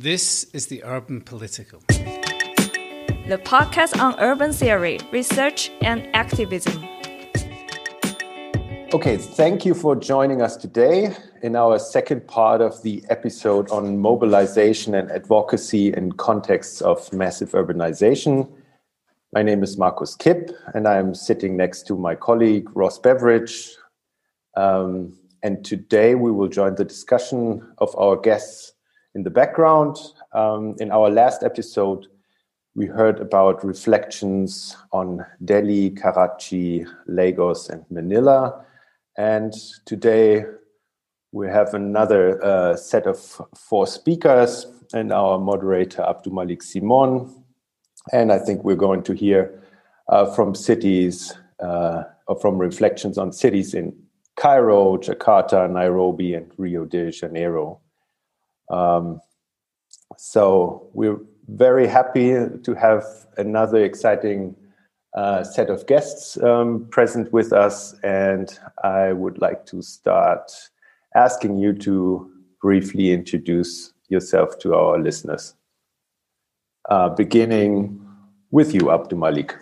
This is the Urban Political, the podcast on urban theory, research, and activism. Okay, thank you for joining us today in our second part of the episode on mobilization and advocacy in contexts of massive urbanization. My name is Markus Kip, and I'm sitting next to my colleague Ross Beveridge. Um, and today we will join the discussion of our guests in the background. Um, in our last episode, we heard about reflections on Delhi, Karachi, Lagos, and Manila. And today we have another uh, set of four speakers and our moderator, AbdouMaliq Simone. And I think we're going to hear uh, from cities, uh, from reflections on cities in Cairo, Jakarta, Nairobi, and Rio de Janeiro. Um, so we're very happy to have another exciting uh, set of guests um, present with us, and I would like to start asking you to briefly introduce yourself to our listeners. Uh, beginning with you, AbdouMaliq.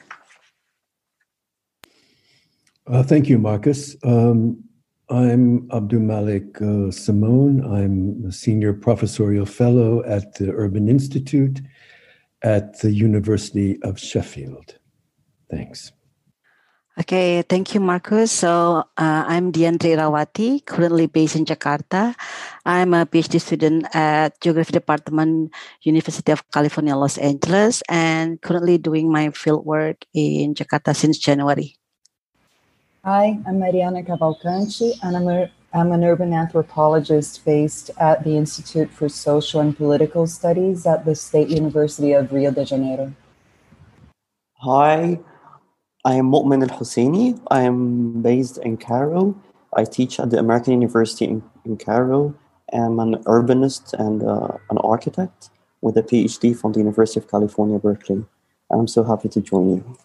Uh, thank you, Markus. Um, I'm AbdouMaliq uh, Simone. I'm a senior professorial fellow at the Urban Institute at the University of Sheffield. Thanks. Okay, thank you, Markus. So uh, I'm Dian Tri Irawaty, currently based in Jakarta. I'm a PhD student at Geography Department, University of California, Los Angeles, and currently doing my fieldwork in Jakarta since January. Hi, I'm Mariana Cavalcanti, and I'm, a, I'm an urban anthropologist based at the Institute for Social and Political Studies at the State University of Rio de Janeiro. Hi, I am Momen El-Husseiny. I am based in Cairo. I teach at the American University in, in Cairo. I'm an urbanist and uh, an architect with a PhD from the University of California, Berkeley. I'm so happy to join you.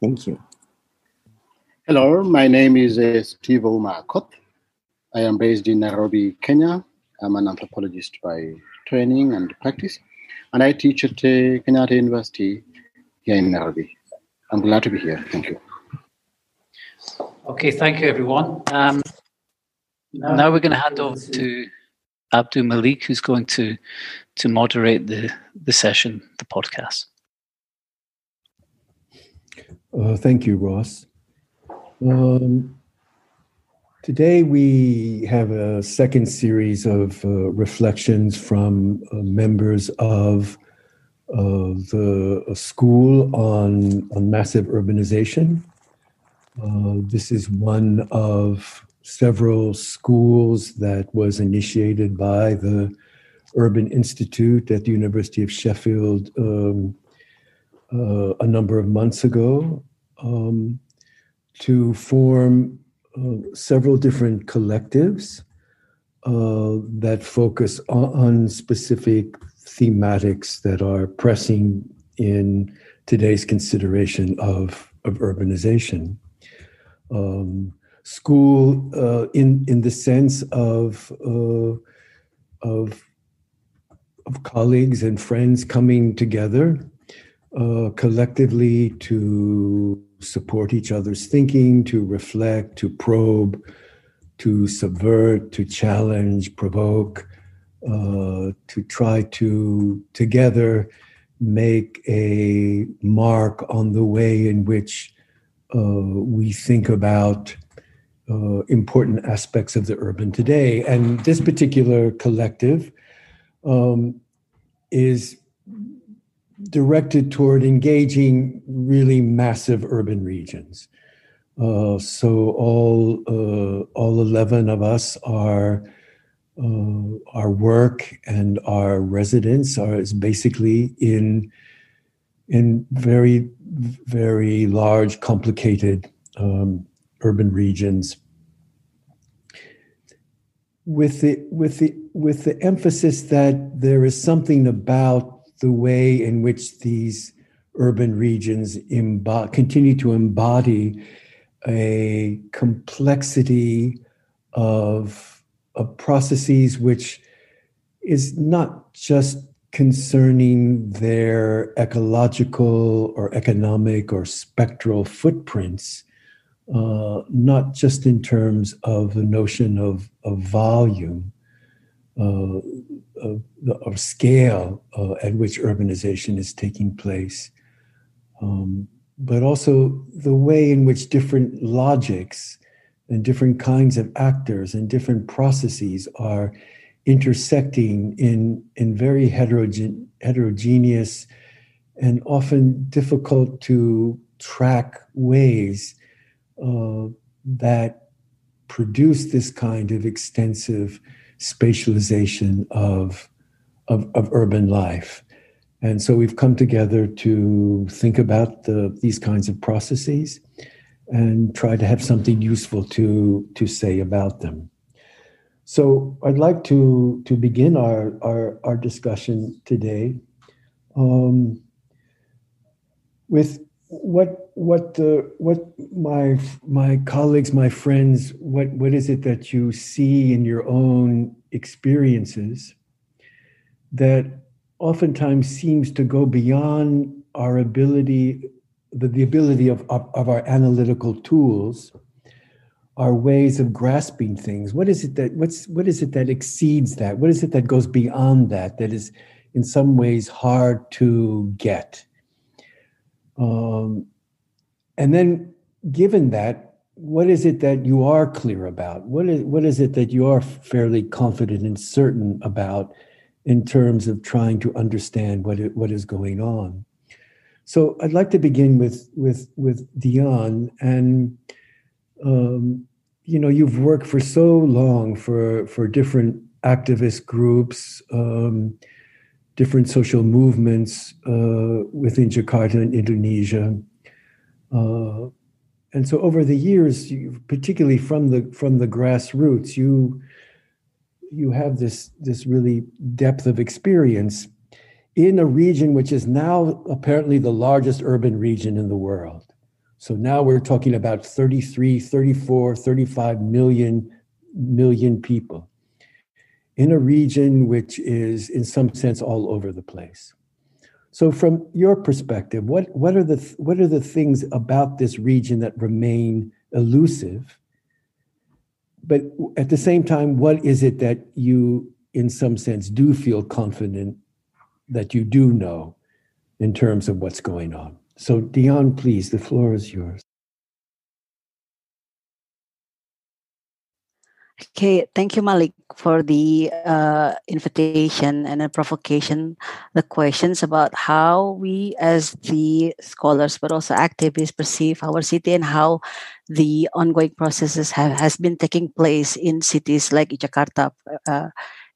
Thank you. Hello, my name is uh, Steve Akoth. I am based in Nairobi, Kenya. I'm an anthropologist by training and practice, and I teach at uh, Kenyatta University here in Nairobi. I'm glad to be here. Thank you. Okay, thank you, everyone. Um, now we're going to hand over to AbdouMaliq, who's going to to moderate the the session, the podcast. Uh, thank you, Ross. Um, today we have a second series of uh, reflections from uh, members of uh, the school on, on massive urbanization. Uh, this is one of several schools that was initiated by the Urban Institute at the University of Sheffield um, uh, a number of months ago. Um, to form uh, several different collectives uh, that focus on, on, specific thematics that are pressing in today's consideration of, of urbanization. Um, school, uh, in, in the sense of, uh, of, of colleagues and friends coming together uh, collectively to support each other's thinking, to reflect, to probe, to subvert, to challenge, provoke, uh, to try to together make a mark on the way in which uh, we think about uh, important aspects of the urban today. And this particular collective um, is directed toward engaging really massive urban regions. Uh, so all uh, all eleven of us are uh, our work and our residence are is basically in in very very large, complicated um, urban regions. With the with the with the emphasis that there is something about the way in which these urban regions imbo- continue to embody a complexity of, of processes which is not just concerning their ecological or economic or spectral footprints, uh, not just in terms of the notion of, of volume, of, of, scale uh, at which urbanization is taking place, um, but also the way in which different logics and different kinds of actors and different processes are intersecting in, in very heterogen, heterogeneous and often difficult to track ways uh, that produce this kind of extensive spatialization of, of, of, urban life. And so we've come together to think about the, these kinds of processes and try to have something useful to, to say about them. So I'd like to, to begin our, our, our discussion today um, with what what the what my my colleagues, my friends, what what is it that you see in your own experiences that oftentimes seems to go beyond our ability, the, the ability of, of, of our analytical tools our ways of grasping things? What is it that what's what is it that exceeds that? What is it that goes beyond that that is in some ways hard to get um, and then given that what is it that you are clear about? What is what is it that you are fairly confident and certain about in terms of trying to understand what it, what is going on? So i'd like to begin with with with Dian and um, you know you've worked for so long for for different activist groups um, different social movements uh, within jakarta and indonesia. Uh, and so over the years you, particularly from the from the grassroots you you have this this really depth of experience in a region which is now apparently the largest urban region in the world. So now we're talking about 33, 34, 35 million million people in a region which is in some sense all over the place. So from your perspective, what, what are the what are the things about this region that remain elusive? But at the same time, what is it that you in some sense do feel confident that you do know in terms of what's going on? So, Dian, please, the floor is yours. Okay, thank you, Maliq, for the uh, invitation and a provocation. The questions about how we, as the scholars, but also activists, perceive our city and how the ongoing processes have has been taking place in cities like Jakarta, uh,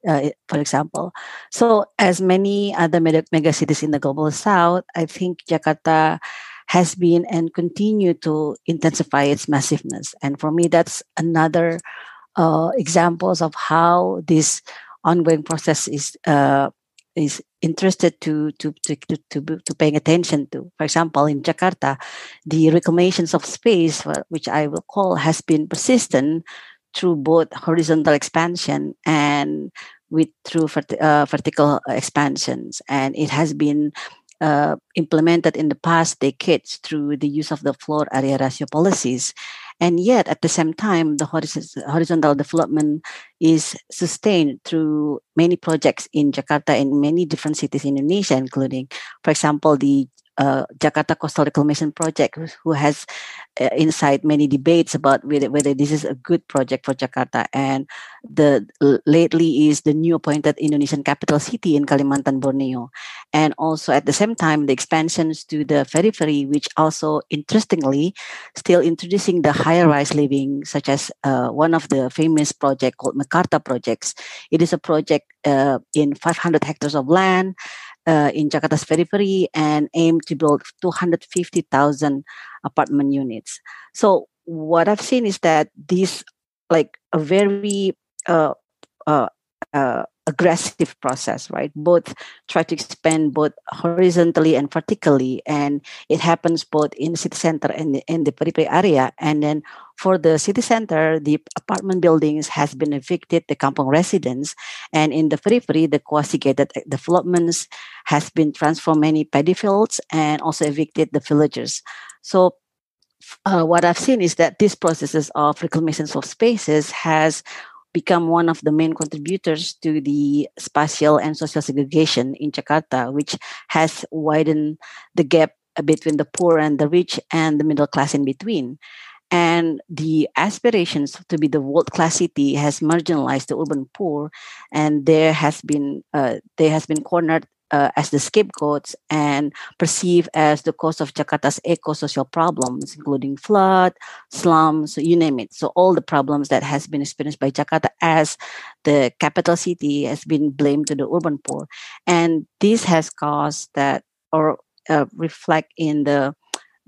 uh, for example. So, as many other mega cities in the global south, I think Jakarta has been and continue to intensify its massiveness. And for me, that's another uh, examples of how this ongoing process is uh, is interested to to, to to to paying attention to. For example, in Jakarta, the reclamations of space, which I will call, has been persistent through both horizontal expansion and with through vert- uh, vertical expansions, and it has been uh, implemented in the past decades through the use of the floor area ratio policies. And yet, at the same time, the horizontal development is sustained through many projects in Jakarta and many different cities in Indonesia, including, for example, the uh, Jakarta Coastal Reclamation Project, who has uh, inside many debates about whether, whether this is a good project for Jakarta. And the lately is the new appointed Indonesian capital city in Kalimantan, Borneo, and also at the same time the expansions to the periphery, which also interestingly still introducing the higher rise living, such as uh, one of the famous project called Meikarta projects. It is a project uh, in 500 hectares of land uh, in Jakarta's periphery and aim to build 250,000 apartment units. So what I've seen is that these like a very uh, uh, uh, aggressive process, right? Both try to expand both horizontally and vertically, and it happens both in the city center and in the periphery area. And then for the city center, the apartment buildings has been evicted, the kampong residents, and in the periphery, the quasi-gated developments has been transformed many paddy fields and also evicted the villagers. So uh, what I've seen is that these processes of reclamations of spaces has become one of the main contributors to the spatial and social segregation in Jakarta, which has widened the gap between the poor and the rich and the middle class in between. And the aspirations to be the world class city has marginalized the urban poor, and there has been uh, there has been cornered uh, as the scapegoats and perceived as the cause of Jakarta's eco-social problems, including flood, slums, you name it. So all the problems that has been experienced by Jakarta as the capital city has been blamed to the urban poor, and this has caused that or uh, reflect in the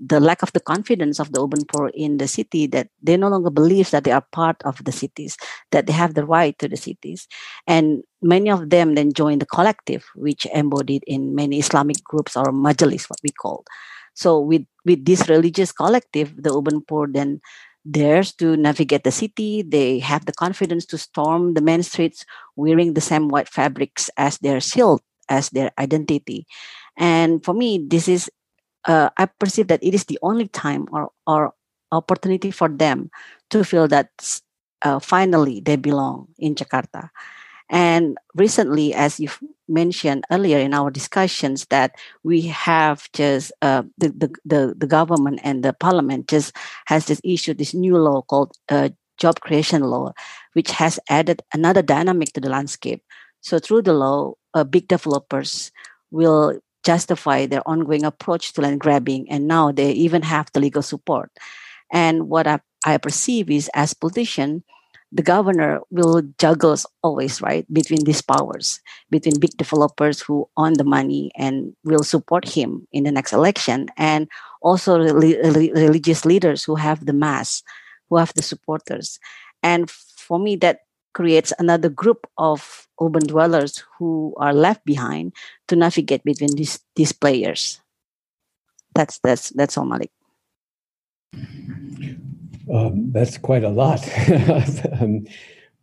the lack of the confidence of the urban poor in the city that they no longer believe that they are part of the cities, that they have the right to the cities. And many of them then join the collective, which embodied in many Islamic groups or majalis, what we call. So with, with this religious collective, the urban poor then dares to navigate the city. They have the confidence to storm the main streets wearing the same white fabrics as their shield, as their identity. And for me, this is uh, I perceive that it is the only time or, or opportunity for them to feel that uh, finally they belong in Jakarta. And recently, as you mentioned earlier in our discussions, that we have just uh, the, the, the the government and the parliament just has just issued this new law called uh, job creation law, which has added another dynamic to the landscape. So through the law, uh, big developers will justify their ongoing approach to land grabbing, and now they even have the legal support. And what I, I perceive is, as politician, the governor will juggle always right between these powers, between big developers who own the money and will support him in the next election, and also re- religious leaders who have the mass, who have the supporters. And for me, that creates another group of urban dwellers who are left behind to navigate between these these players. That's that's that's all, Maliq. Um, that's quite a lot. um,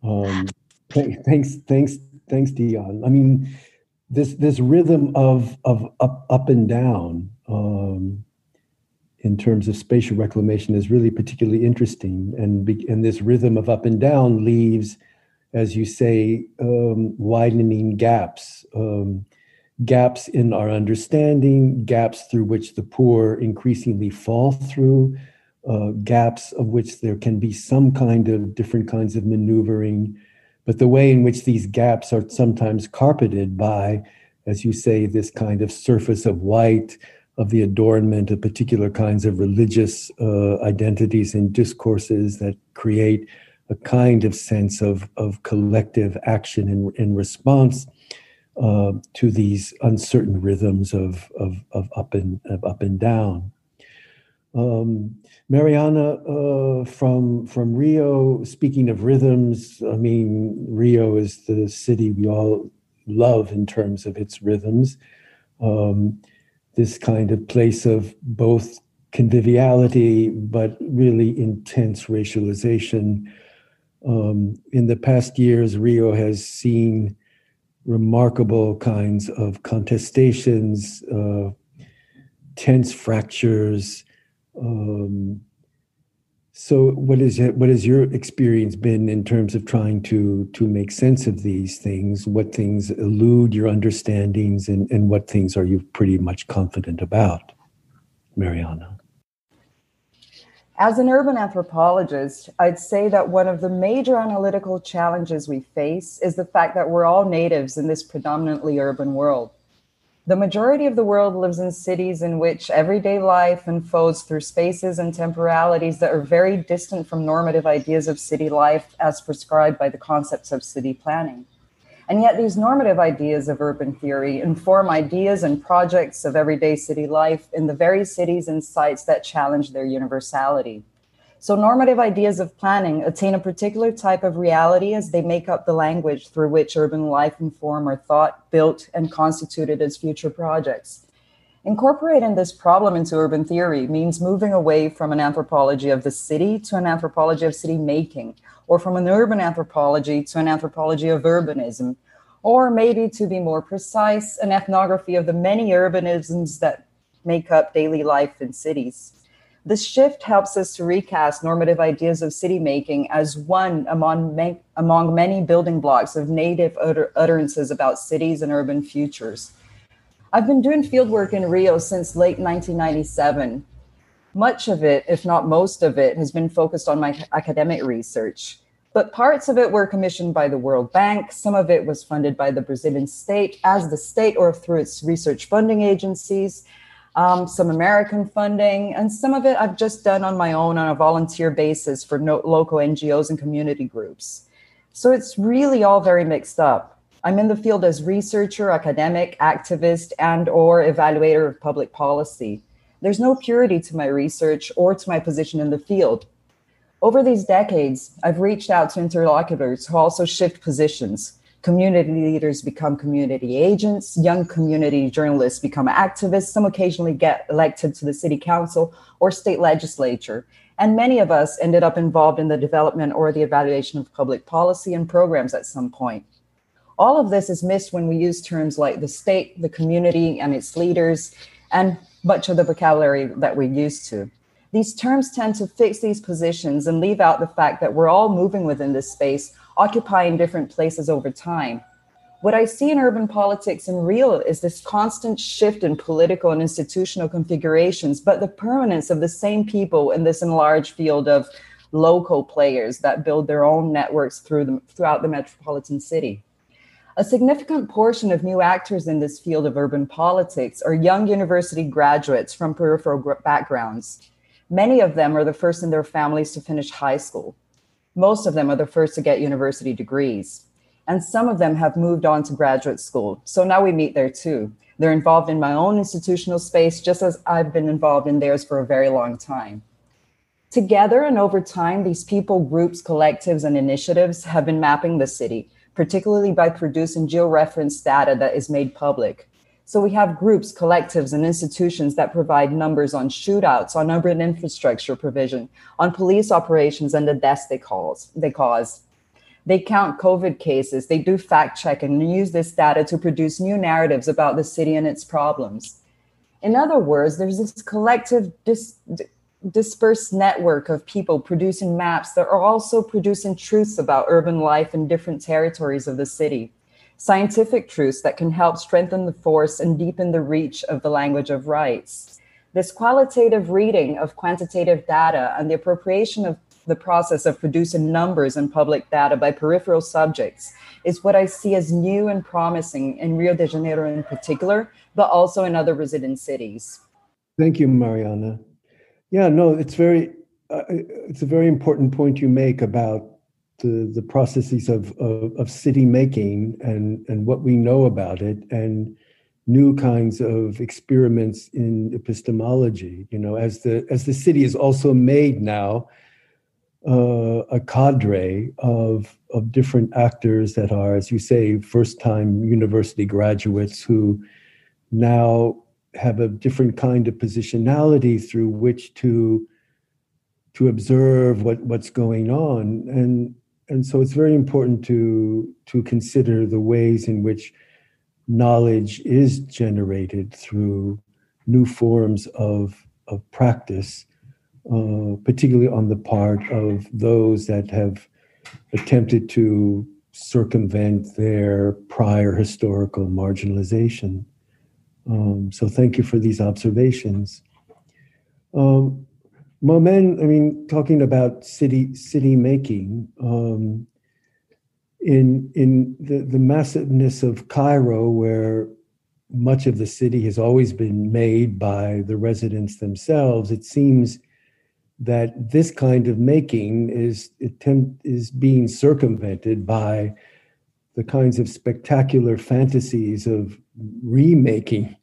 um, th- thanks, thanks, thanks, Dian. I mean, this this rhythm of of up up and down um, in terms of spatial reclamation is really particularly interesting, and be, and this rhythm of up and down leaves as you say, um, widening gaps, um, gaps in our understanding, gaps through which the poor increasingly fall through, uh, gaps of which there can be some kind of different kinds of maneuvering. But the way in which these gaps are sometimes carpeted by, as you say, this kind of surface of white, of the adornment of particular kinds of religious uh, identities and discourses that create a kind of sense of, of collective action in, in response uh, to these uncertain rhythms of, of, of, up, and, of up and down. Um, Mariana uh, from from Rio. Speaking of rhythms, I mean Rio is the city we all love in terms of its rhythms. Um, this kind of place of both conviviality, but really intense racialization, um, in the past years, Rio has seen remarkable kinds of contestations, uh, tense fractures. Um, so, what is what has your experience been in terms of trying to to make sense of these things? What things elude your understandings, and, and what things are you pretty much confident about, Mariana? As an urban anthropologist, I'd say that one of the major analytical challenges we face is the fact that we're all natives in this predominantly urban world. The majority of the world lives in cities in which everyday life unfolds through spaces and temporalities that are very distant from normative ideas of city life as prescribed by the concepts of city planning. And yet, these normative ideas of urban theory inform ideas and projects of everyday city life in the very cities and sites that challenge their universality. So, normative ideas of planning attain a particular type of reality as they make up the language through which urban life and form are thought, built, and constituted as future projects. Incorporating this problem into urban theory means moving away from an anthropology of the city to an anthropology of city making, or from an urban anthropology to an anthropology of urbanism, or maybe to be more precise, an ethnography of the many urbanisms that make up daily life in cities. This shift helps us to recast normative ideas of city making as one among, among many building blocks of native utter- utterances about cities and urban futures. I've been doing fieldwork in Rio since late 1997. Much of it, if not most of it, has been focused on my academic research. But parts of it were commissioned by the World Bank. Some of it was funded by the Brazilian state as the state or through its research funding agencies um, some American funding, and some of it I've just done on my own on a volunteer basis for no, local NGOs and community groups. So it's really all very mixed up. I'm in the field as researcher, academic, activist, and or evaluator of public policy. There's no purity to my research or to my position in the field. Over these decades, I've reached out to interlocutors who also shift positions, Community leaders become community agents, young community journalists become activists, some occasionally get elected to the city council or state legislature. And many of us ended up involved in the development or the evaluation of public policy and programs at some point. All of this is missed when we use terms like the state, the community, and its leaders, and much of the vocabulary that we're used to. These terms tend to fix these positions and leave out the fact that we're all moving within this space occupying different places over time. What I see in urban politics in real is this constant shift in political and institutional configurations, but the permanence of the same people in this enlarged field of local players that build their own networks through the, throughout the metropolitan city. A significant portion of new actors in this field of urban politics are young university graduates from peripheral backgrounds. Many of them are the first in their families to finish high school. Most of them are the first to get university degrees. And some of them have moved on to graduate school. So now we meet there too. They're involved in my own institutional space, just as I've been involved in theirs for a very long time. Together and over time, these people, groups, collectives, and initiatives have been mapping the city, particularly by producing georeferenced data that is made public. So we have groups, collectives, and institutions that provide numbers on shootouts, on urban infrastructure provision, on police operations, and the deaths they cause. They cause. They count COVID cases. They do fact check and use this data to produce new narratives about the city and its problems. In other words, there's this collective dis- dispersed network of people producing maps that are also producing truths about urban life in different territories of the city scientific truths that can help strengthen the force and deepen the reach of the language of rights. This qualitative reading of quantitative data and the appropriation of the process of producing numbers and public data by peripheral subjects is what I see as new and promising in Rio de Janeiro in particular, but also in other resident cities. Thank you, Mariana. Yeah, no, it's very uh, it's a very important point you make about the the processes of, of, of city making and and what we know about it and new kinds of experiments in epistemology. You know as the as the city is also made now uh, a cadre of of different actors that are as you say first time university graduates who now have a different kind of positionality through which to to observe what what's going on and and so it's very important to to consider the ways in which knowledge is generated through new forms of of practice, uh, particularly on the part of those that have attempted to circumvent their prior historical marginalization. Um, so thank you for these observations. Um, Momen, I mean, talking about city city making, um, in in the, the massiveness of Cairo, where much of the city has always been made by the residents themselves, it seems that this kind of making is attempt is being circumvented by the kinds of spectacular fantasies of remaking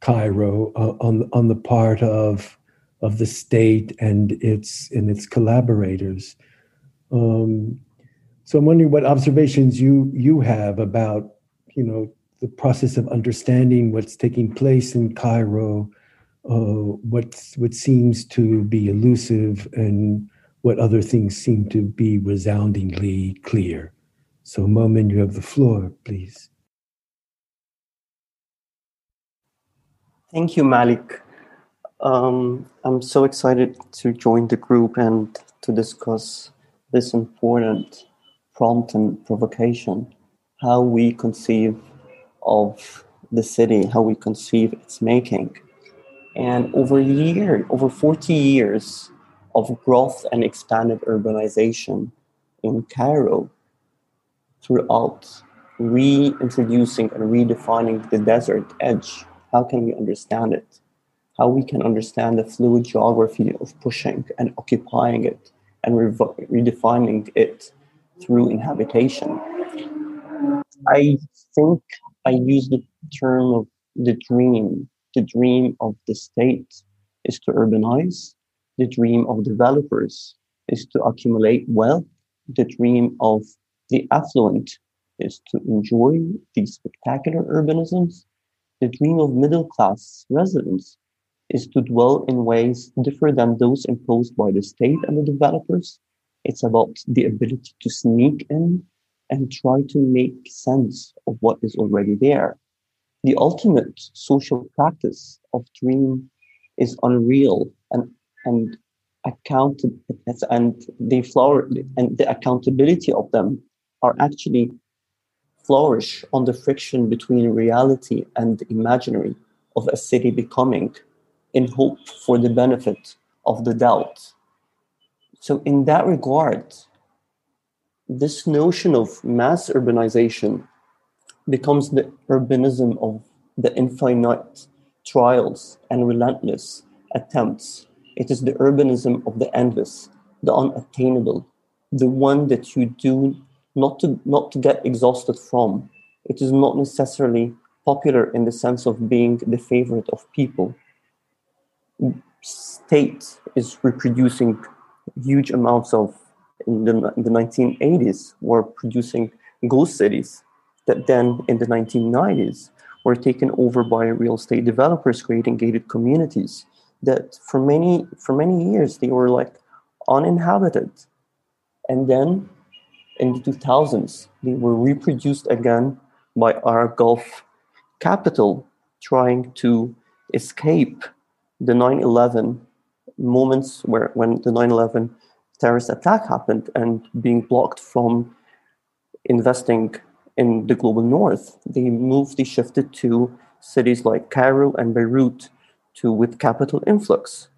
Cairo uh, on on the part of of the state and its and its collaborators. Um, so I'm wondering what observations you you have about you know the process of understanding what's taking place in Cairo, uh, what what seems to be elusive, and what other things seem to be resoundingly clear. So, Momen, you have the floor, please. Thank you, Maliq. Um, I'm so excited to join the group and to discuss this important prompt and provocation how we conceive of the city, how we conceive its making. And over a year, over 40 years of growth and expanded urbanization in Cairo throughout reintroducing and redefining the desert edge. How can we understand it? How we can understand the fluid geography of pushing and occupying it and re- redefining it through inhabitation. I think I use the term of the dream. The dream of the state is to urbanize. The dream of developers is to accumulate wealth. The dream of the affluent is to enjoy these spectacular urbanisms. The dream of middle class residents is to dwell in ways different than those imposed by the state and the developers. It's about the ability to sneak in and try to make sense of what is already there. The ultimate social practice of dream is unreal and and accounted and they flower and the accountability of them are actually flourish on the friction between reality and imaginary of a city becoming in hope for the benefit of the doubt. So, in that regard, this notion of mass urbanization becomes the urbanism of the infinite trials and relentless attempts. It is the urbanism of the endless, the unattainable, the one that you do not to not to get exhausted from. It is not necessarily popular in the sense of being the favorite of people. State is reproducing huge amounts of in the, in the 1980s were producing ghost cities that then in the 1990s were taken over by real estate developers creating gated communities that for many for many years they were like uninhabited and then in the 2000s they were reproduced again by our gulf capital trying to escape the 9-11 moments where when the 9-11 terrorist attack happened and being blocked from investing in the global north, they moved, they shifted to cities like Cairo and Beirut to with capital influx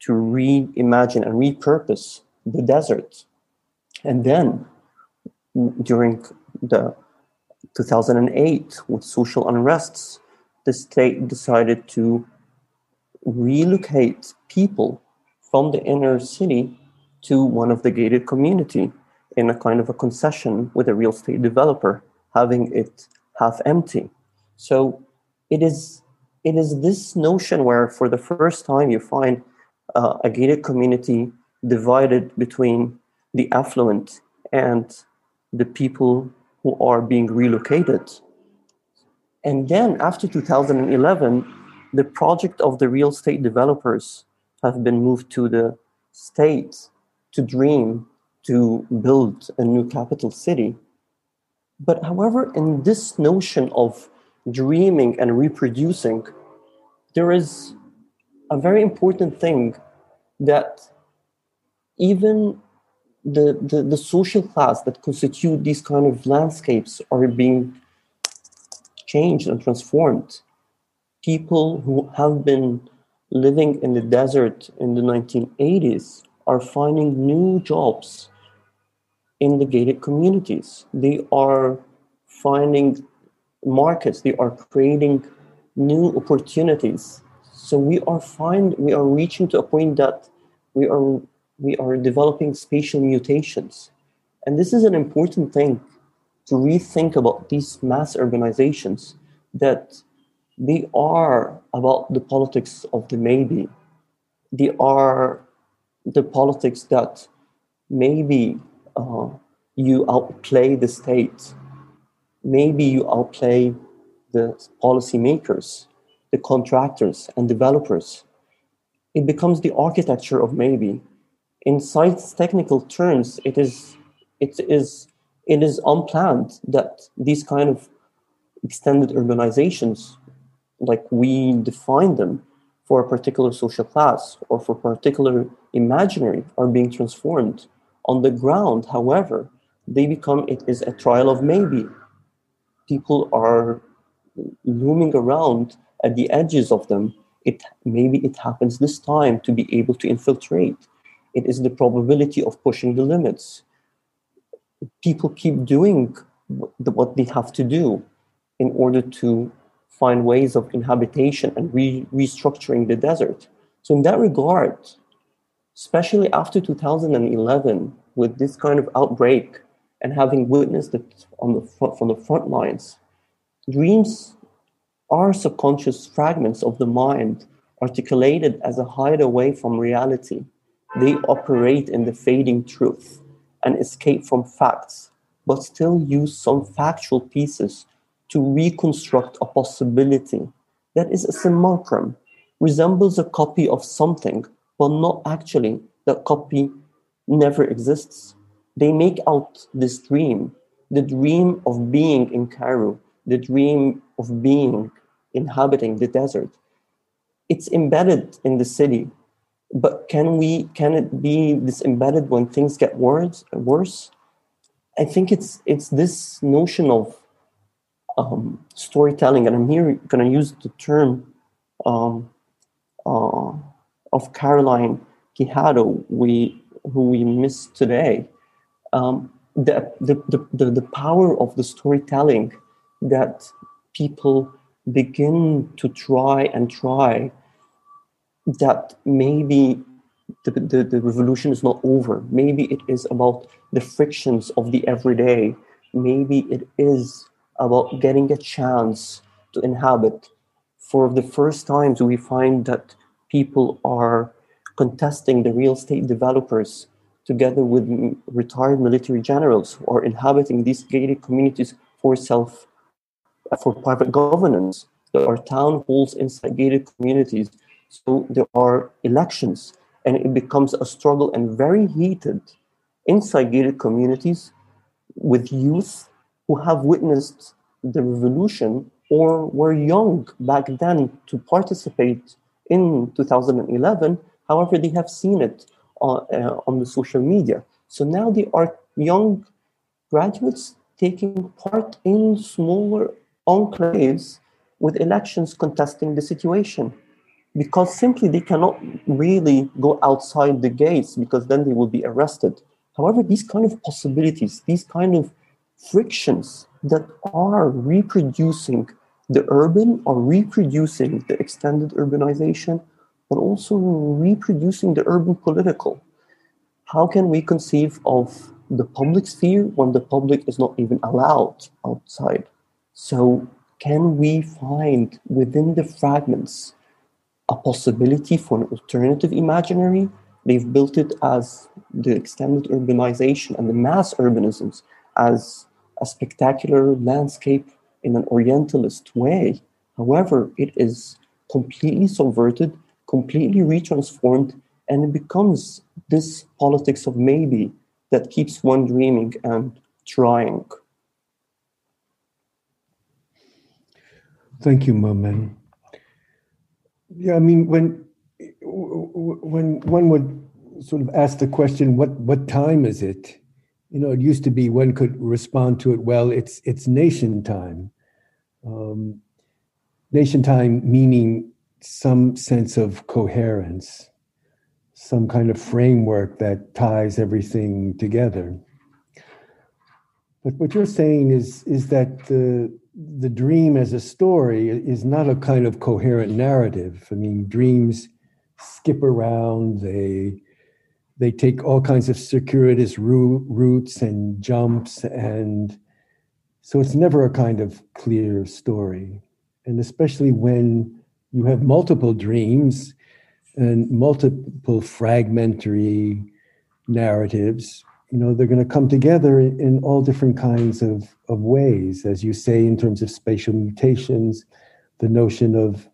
to reimagine and repurpose the desert. And then during the 2008 with social unrests, the state decided to relocate people from the inner city to one of the gated community in a kind of a concession with a real estate developer having it half empty. So it is it is this notion where for the first time you find uh, a gated community divided between the affluent and the people who are being relocated and then after 2011 the project of the real estate developers have been moved to the state to dream to build a new capital city. But however, in this notion of dreaming and reproducing, there is a very important thing that even the, the, the social class that constitute these kind of landscapes are being changed and transformed. People who have been living in the desert in the 1980s are finding new jobs in the gated communities. They are finding markets, they are creating new opportunities. So we are find we are reaching to a point that we are we are developing spatial mutations. And this is an important thing to rethink about these mass urbanizations that they are about the politics of the maybe they are the politics that maybe uh, you outplay the state, maybe you outplay the policymakers, the contractors and developers. It becomes the architecture of maybe. In science technical terms, it is it is it is unplanned that these kind of extended urbanizations, like we define them, for a particular social class or for particular imaginary are being transformed. On the ground, however, they become it is a trial of maybe. People are looming around at the edges of them. It maybe it happens this time to be able to infiltrate. It is the probability of pushing the limits. People keep doing what they have to do in order to find ways of inhabitation and re- restructuring the desert. So, in that regard, especially after 2011, with this kind of outbreak and having witnessed it on the front, from the front lines, dreams are subconscious fragments of the mind articulated as a hideaway from reality. They operate in the fading truth and escape from facts, but still use some factual pieces to reconstruct a possibility that is a simulacrum, resembles a copy of something, but not actually. That copy never exists. They make out this dream, the dream of being in Cairo, the dream of being inhabiting the desert. It's embedded in the city, but can we can it be this embedded when things get worse worse? I think it's it's this notion of um, storytelling, and I'm here going to use the term um, uh, of Caroline Quijano, we who we miss today. Um, the, the, the, the power of the storytelling that people begin to try and try that maybe the, the, the, revolution is not over. Maybe it is about the frictions of the everyday. Maybe it is about getting a chance to inhabit. For the first times, we find that people are contesting the real estate developers together with retired military generals who are inhabiting these gated communities for self for private governance there are town halls inside gated communities so there are elections and it becomes a struggle and very heated inside gated communities with youth who have witnessed the revolution or were young back then to participate in 2011. However, they have seen it on, uh, on the social media. So now they are young graduates taking part in smaller enclaves with elections contesting the situation because simply they cannot really go outside the gates because then they will be arrested. However, these kind of possibilities, these kind of frictions that are reproducing the urban or reproducing the extended urbanization, but also reproducing the urban political. How can we conceive of the public sphere when the public is not even allowed outside? So, can we find within the fragments a possibility for an alternative imaginary? They've built it as the extended urbanization and the mass urbanisms as a spectacular landscape in an Orientalist way. However, it is completely subverted, completely retransformed, and it becomes this politics of maybe that keeps one dreaming and trying. Thank you, Momen. Yeah, I mean, when when one would sort of ask the question, "What what time is it?" you know, it used to be one could respond to it well. It's it's nation time. Um, nation time meaning some sense of coherence, some kind of framework that ties everything together. But what you're saying is is that the the dream as a story is not a kind of coherent narrative. I mean, dreams skip around. They they take all kinds of circuitous routes and jumps and so it's never a kind of clear story and especially when you have multiple dreams and multiple fragmentary narratives, you know, they're going to come together in all different kinds of, of ways, as you say, in terms of spatial mutations, the notion of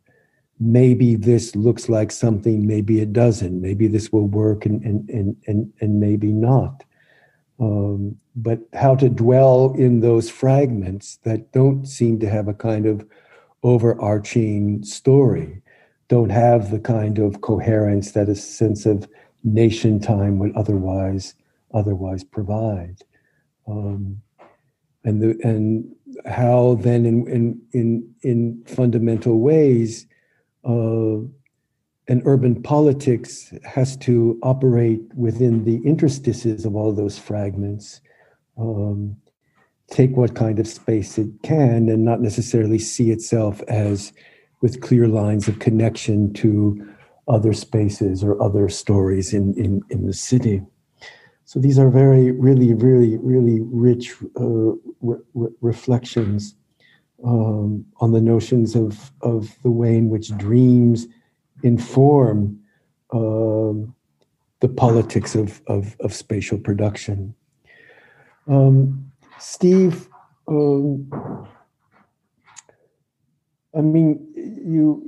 maybe this looks like something, maybe it doesn't, maybe this will work and, and, and, and, and maybe not. Um, but how to dwell in those fragments that don't seem to have a kind of overarching story, don't have the kind of coherence that a sense of nation time would otherwise otherwise provide. Um, and the and how then in in in, in fundamental ways uh, an urban politics has to operate within the interstices of all those fragments, um, take what kind of space it can, and not necessarily see itself as with clear lines of connection to other spaces or other stories in, in, in the city. So these are very, really, really, really rich uh, re- reflections um, on the notions of, of the way in which dreams inform um, the politics of, of, of spatial production. Um, Steve, um, I mean, you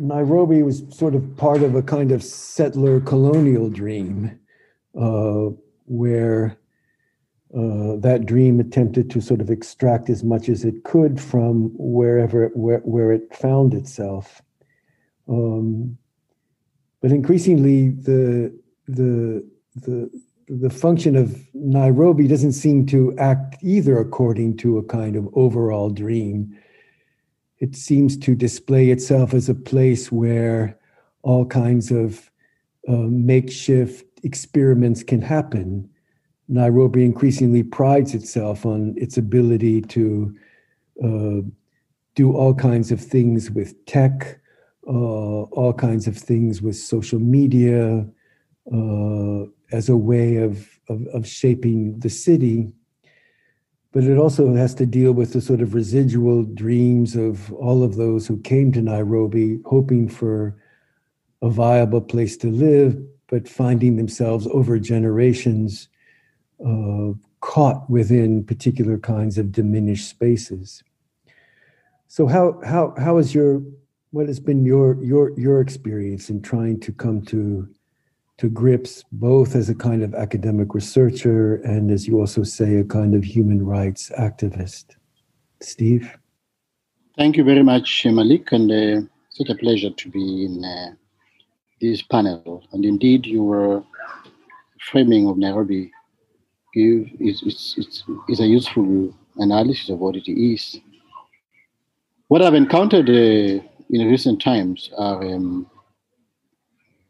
Nairobi was sort of part of a kind of settler colonial dream, uh, where uh, that dream attempted to sort of extract as much as it could from wherever where, where it found itself. Um, but increasingly, the the the the function of Nairobi doesn't seem to act either according to a kind of overall dream. It seems to display itself as a place where all kinds of uh, makeshift experiments can happen. Nairobi increasingly prides itself on its ability to uh, do all kinds of things with tech, uh, all kinds of things with social media uh, as a way of, of, of shaping the city. But it also has to deal with the sort of residual dreams of all of those who came to Nairobi hoping for a viable place to live, but finding themselves over generations uh, caught within particular kinds of diminished spaces. So how how how is your what has been your your your experience in trying to come to to grips both as a kind of academic researcher and as you also say a kind of human rights activist steve thank you very much Maliq and uh, such a pleasure to be in uh, this panel. And indeed your framing of nairobi. Give is a useful analysis of what it is. What i've encountered uh, in recent times are um,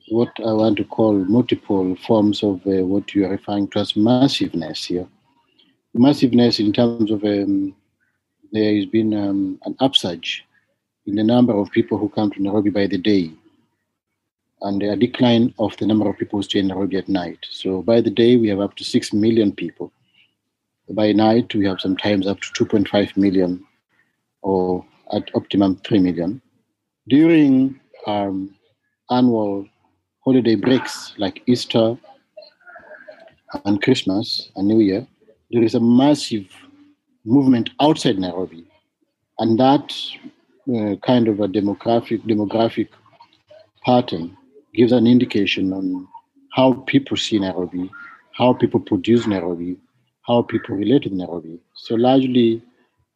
what I want to call multiple forms of uh, what you are referring to as massiveness here. Massiveness in terms of um, there has been um, an upsurge in the number of people who come to Nairobi by the day and a decline of the number of people who stay in Nairobi at night. So by the day, we have up to 6 million people. By night, we have sometimes up to 2.5 million or at optimum 3 million. During um, annual holiday breaks like Easter and Christmas and New Year, there is a massive movement outside Nairobi. And that uh, kind of a demographic demographic pattern gives an indication on how people see Nairobi, how people produce Nairobi, how people relate to Nairobi. So largely,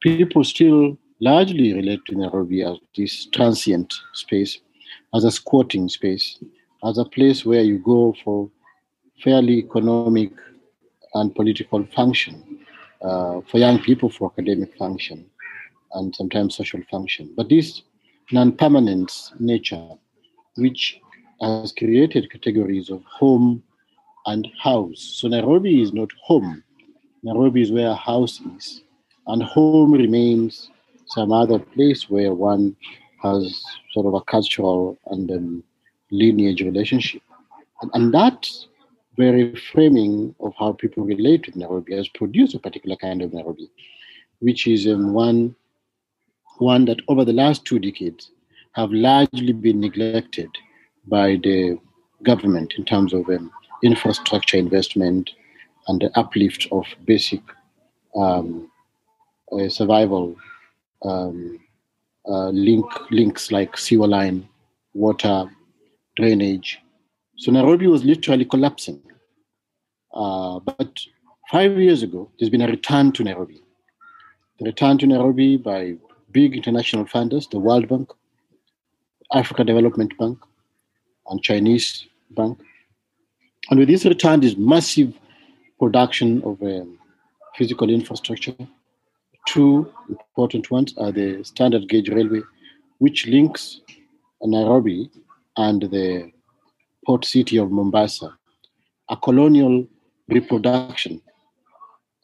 people still largely relate to Nairobi as this transient space, as a squatting space, as a place where you go for fairly economic and political function, uh, for young people for academic function, and sometimes social function. But this non-permanent nature, which has created categories of home and house. So Nairobi is not home. Nairobi is where house is, and home remains some other place where one has sort of a cultural and um, lineage relationship. And, and that very framing of how people relate to Nairobi has produced a particular kind of Nairobi, which is um, one, one that over the last two decades have largely been neglected by the government in terms of um, infrastructure investment and the uplift of basic um, uh, survival um, uh, link links like sewer line, water, drainage. So Nairobi was literally collapsing. Uh, but five years ago, there's been a return to Nairobi. The return to Nairobi by big international funders, the World Bank, Africa Development Bank, and Chinese Bank. And with this return, this massive production of um, physical infrastructure. Two important ones are the standard gauge railway, which links Nairobi and the port city of Mombasa, a colonial reproduction.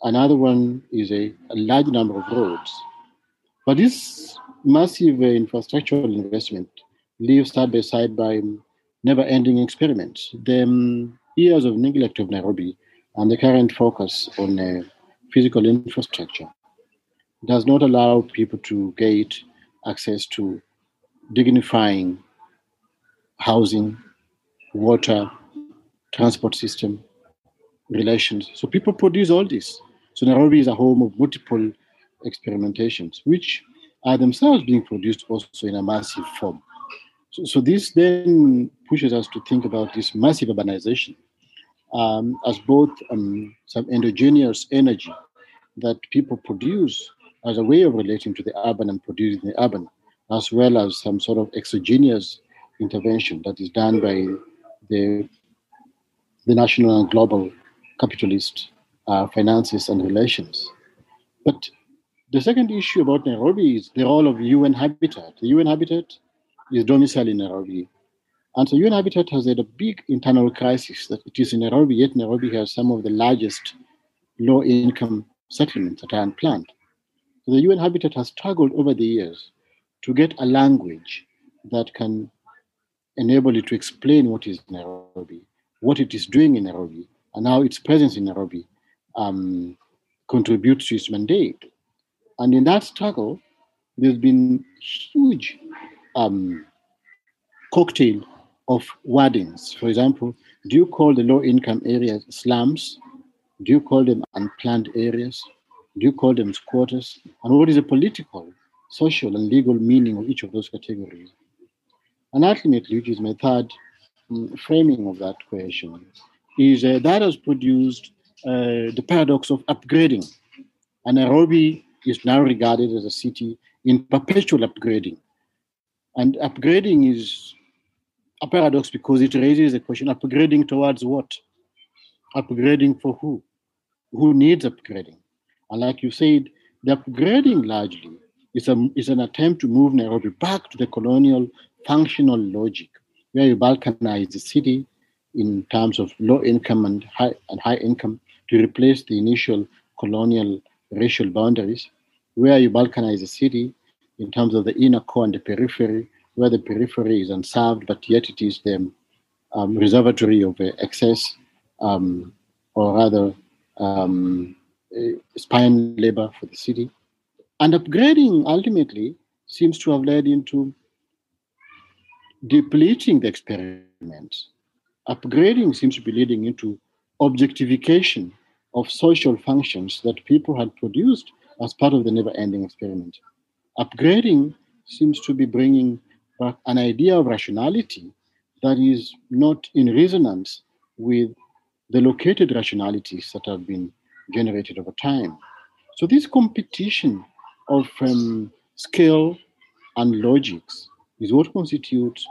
Another one is a, a large number of roads. But this massive uh, infrastructural investment lives side by side by never ending experiments. The um, years of neglect of Nairobi and the current focus on uh, physical infrastructure does not allow people to get access to dignifying housing, water, transport system, relations. So people produce all this. So Nairobi is a home of multiple experimentations, which are themselves being produced also in a massive form. So, so this then pushes us to think about this massive urbanization um, as both um, some endogenous energy that people produce as a way of relating to the urban and producing the urban, as well as some sort of exogenous intervention that is done by the, the national and global capitalist uh, finances and relations. But the second issue about Nairobi is the role of UN Habitat. The UN Habitat is domiciled in Nairobi. And so UN Habitat has had a big internal crisis that it is in Nairobi, yet Nairobi has some of the largest low income settlements that are unplanned. So the UN Habitat has struggled over the years to get a language that can enable it to explain what is Nairobi, what it is doing in Nairobi, and how its presence in Nairobi um, contributes to its mandate. And in that struggle, there's been huge um, cocktail of wordings. For example, do you call the low income areas slums? Do you call them unplanned areas? Do you call them squatters? And what is the political, social, and legal meaning of each of those categories? And ultimately, which is my third um, framing of that question, is uh, that has produced uh, the paradox of upgrading. And Nairobi is now regarded as a city in perpetual upgrading. And upgrading is a paradox because it raises the question upgrading towards what? Upgrading for who? Who needs upgrading? And like you said, the upgrading largely is, a, is an attempt to move Nairobi back to the colonial functional logic, where you balkanize the city in terms of low income and high, and high income to replace the initial colonial racial boundaries, where you balkanize the city in terms of the inner core and the periphery, where the periphery is unserved, but yet it is the um, reservatory of uh, excess, um, or rather, um, uh, spine labor for the city. And upgrading ultimately seems to have led into depleting the experiment. Upgrading seems to be leading into objectification of social functions that people had produced as part of the never ending experiment. Upgrading seems to be bringing back an idea of rationality that is not in resonance with the located rationalities that have been generated over time. So, this competition of um, skill and logics is what constitutes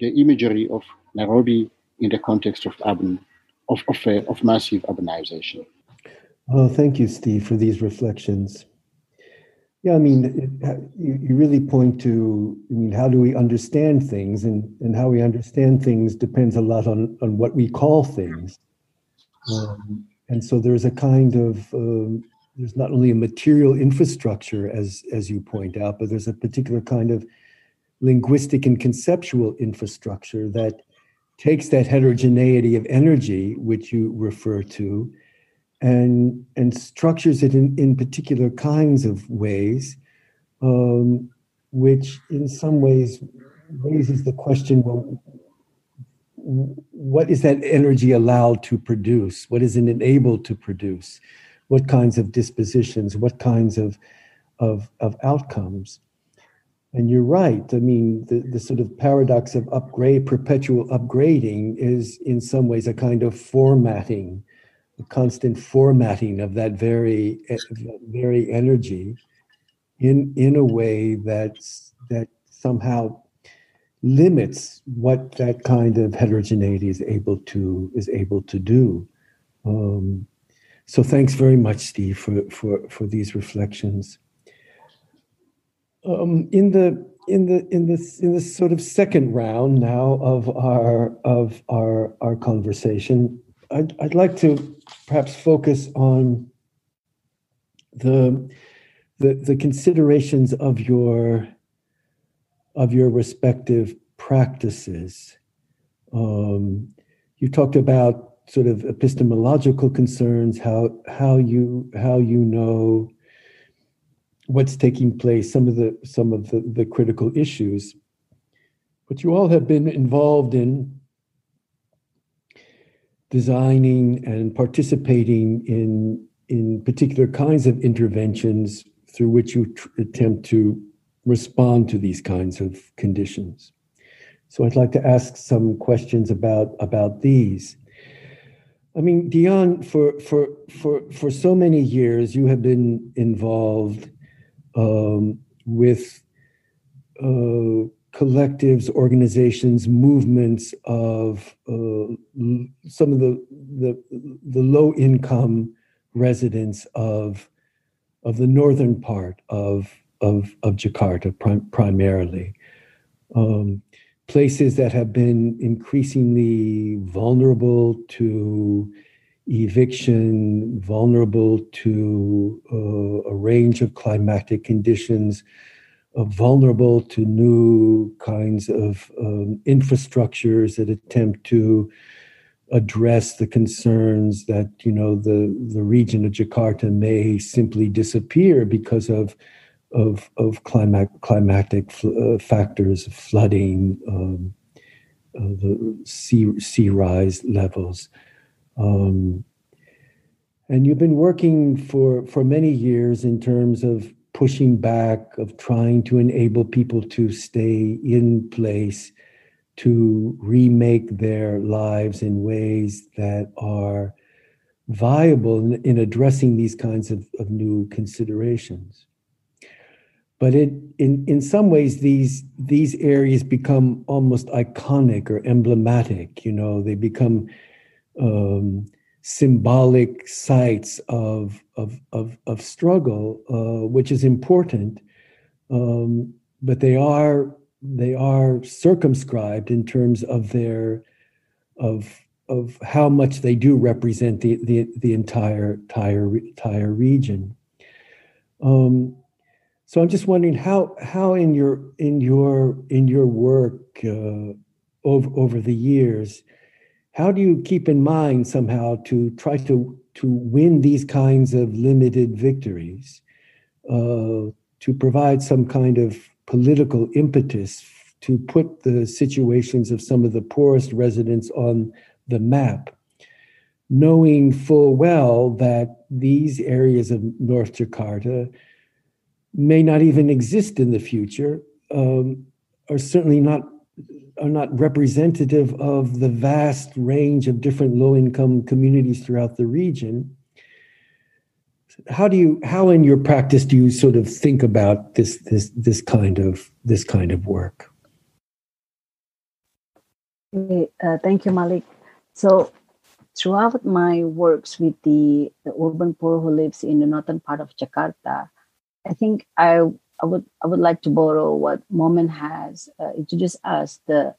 the imagery of Nairobi in the context of urban, of, of, uh, of massive urbanization. Oh, thank you, Steve, for these reflections. Yeah, I mean, it, you, you really point to, I mean, how do we understand things? And, and how we understand things depends a lot on, on what we call things. Um, and so there's a kind of, um, there's not only a material infrastructure, as, as you point out, but there's a particular kind of linguistic and conceptual infrastructure that takes that heterogeneity of energy, which you refer to, and, and structures it in, in particular kinds of ways, um, which in some ways raises the question well, what is that energy allowed to produce? What is it enabled to produce? What kinds of dispositions? What kinds of of, of outcomes? And you're right. I mean, the, the sort of paradox of upgrade, perpetual upgrading, is in some ways a kind of formatting, constant formatting of that very, very energy, in in a way that's that somehow limits what that kind of heterogeneity is able to is able to do. Um, so thanks very much, Steve, for for for these reflections. Um, in the in the in this in this sort of second round now of our of our our conversation, I'd I'd like to perhaps focus on the the the considerations of your of your respective practices. Um, you talked about sort of epistemological concerns, how how you how you know what's taking place, some of the some of the, the critical issues. But you all have been involved in designing and participating in in particular kinds of interventions through which you tr- attempt to respond to these kinds of conditions. So I'd like to ask some questions about about these. I mean, Dian, for for for for so many years, you have been involved um, with uh, collectives, organizations, movements of uh, some of the, the, the low income residents of of the northern part of of, of Jakarta prim- primarily. Um, places that have been increasingly vulnerable to eviction, vulnerable to uh, a range of climatic conditions, vulnerable to new kinds of um, infrastructures that attempt to address the concerns that you know the the region of Jakarta may simply disappear because of of of climatic climatic uh, factors, flooding, um, uh, the sea sea rise levels. Um, and you've been working for for many years in terms of pushing back, of trying to enable people to stay in place, to remake their lives in ways that are viable in, in addressing these kinds of, of new considerations. But it, in, in some ways, these, these areas become almost iconic or emblematic. You know, they become um, symbolic sites of of of, of struggle, uh, which is important, um, but they are they are circumscribed in terms of their of of how much they do represent the the, the entire entire entire region. Um, so I'm just wondering how how in your in your in your work uh, over over the years how do you keep in mind somehow to try to to win these kinds of limited victories uh, to provide some kind of political impetus to put the situations of some of the poorest residents on the map knowing full well that these areas of north jakarta may not even exist in the future um, are certainly not are not representative of the vast range of different low income communities throughout the region how do you how in your practice do you sort of think about this this this kind of this kind of work? Uh, thank you Maliq. So throughout my works with the, the urban poor who lives in the northern part of jakarta i think i I would I would like to borrow what Momen has uh, introduced us the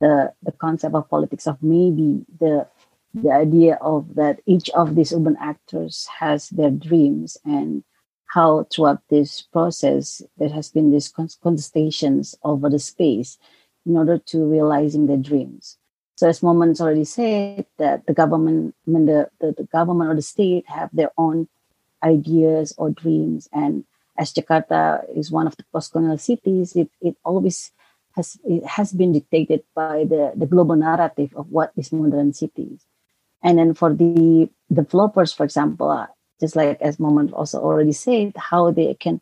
the the concept of politics of maybe the the idea of that each of these urban actors has their dreams and how throughout this process there has been these contestations over the space in order to realizing their dreams. So as Momen's already said that the government, I mean the, the, the government or the state have their own ideas or dreams and as Jakarta is one of the post-colonial cities, it, it always has it has been dictated by the, the global narrative of what is modern cities. And then for the developers, for example, uh, just like as Momen also already said, how they can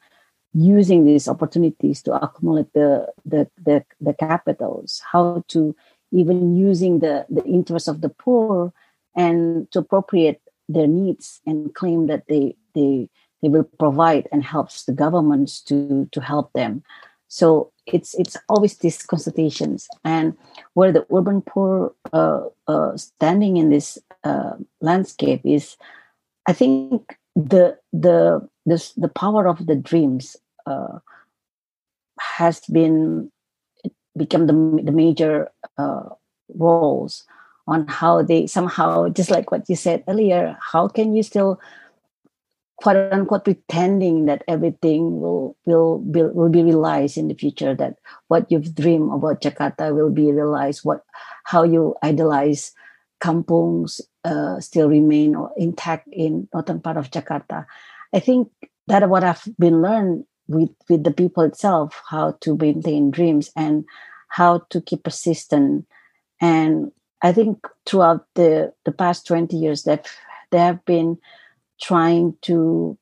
using these opportunities to accumulate the the the, the capitals, how to even using the, the interest of the poor and to appropriate their needs and claim that they they they will provide and helps the governments to to help them. So it's it's always these consultations. And where the urban poor uh, uh, standing in this uh, landscape is i think the the this the power of the dreams uh, has been become the, the major uh, roles on how they somehow just like what you said earlier how can you still quote unquote pretending that everything will will be, will be realized in the future that what you've dreamed about jakarta will be realized what how you idolize kampungs uh, still remain or intact in northern part of jakarta. I think that what i've been learned with with the people itself how to maintain dreams and how to keep persistent. And I think throughout the, the past 20 years that there have been trying to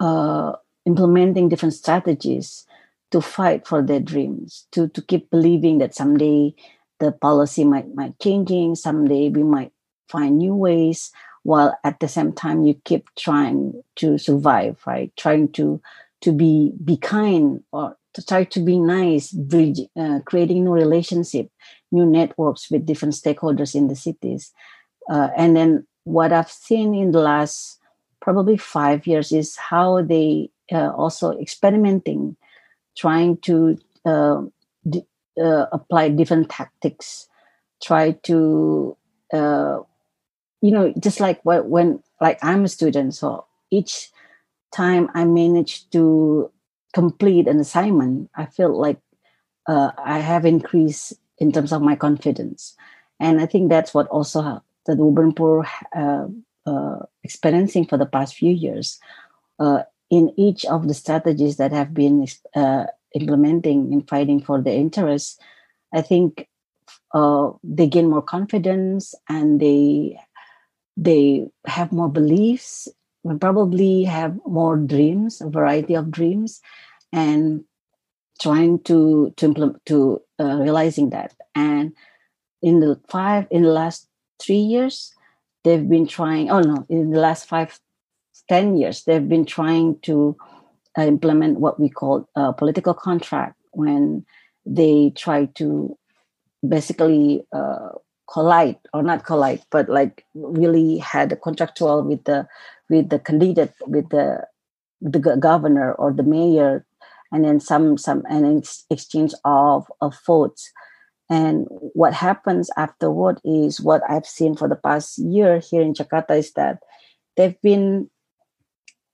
uh, implementing different strategies to fight for their dreams, to, to keep believing that someday the policy might might changing, someday we might find new ways, while at the same time you keep trying to survive, right? Trying to to be be kind or to try to be nice, bridge, uh, creating new relationship, new networks with different stakeholders in the cities. Uh, and then what I've seen in the last probably five years is how they uh, also experimenting, trying to uh, d- uh, apply different tactics, try to, uh, you know, just like what, when, like I'm a student, so each time I manage to complete an assignment, I feel like uh, I have increased in terms of my confidence. And I think that's what also the urban poor uh, uh, experiencing for the past few years. Uh, in each of the strategies that have been uh, implementing in fighting for their interests, I think uh, they gain more confidence and they they have more beliefs probably have more dreams a variety of dreams and trying to to implement to uh, realizing that and in the five in the last three years they've been trying oh no in the last five ten years they've been trying to uh, implement what we call a political contract when they try to basically uh, collide or not collide but like really had a contractual with the with the candidate with the the governor or the mayor and then some some and an exchange of, of votes and what happens afterward is what i've seen for the past year here in jakarta is that they've been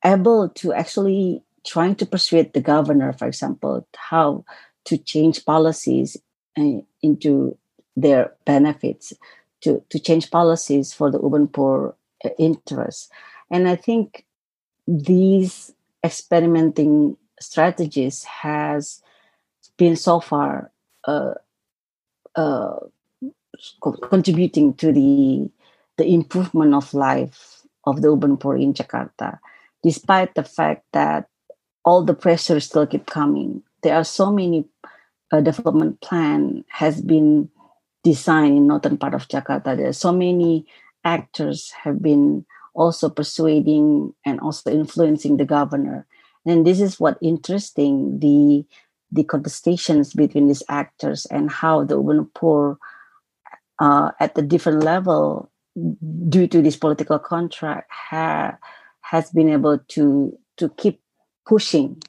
able to actually trying to persuade the governor for example how to change policies uh, into their benefits to, to change policies for the urban poor uh, interests. And i think these experimenting strategies has been so far uh, uh, contributing to the the improvement of life of the urban poor in Jakarta, despite the fact that all the pressures still keep coming. There are so many uh, development plan has been designed in northern part of Jakarta. There are so many actors have been also persuading and also influencing the governor and this is what interesting the the contestations between these actors and how the urban poor uh, at the different level due to this political contract ha, has been able to to keep pushing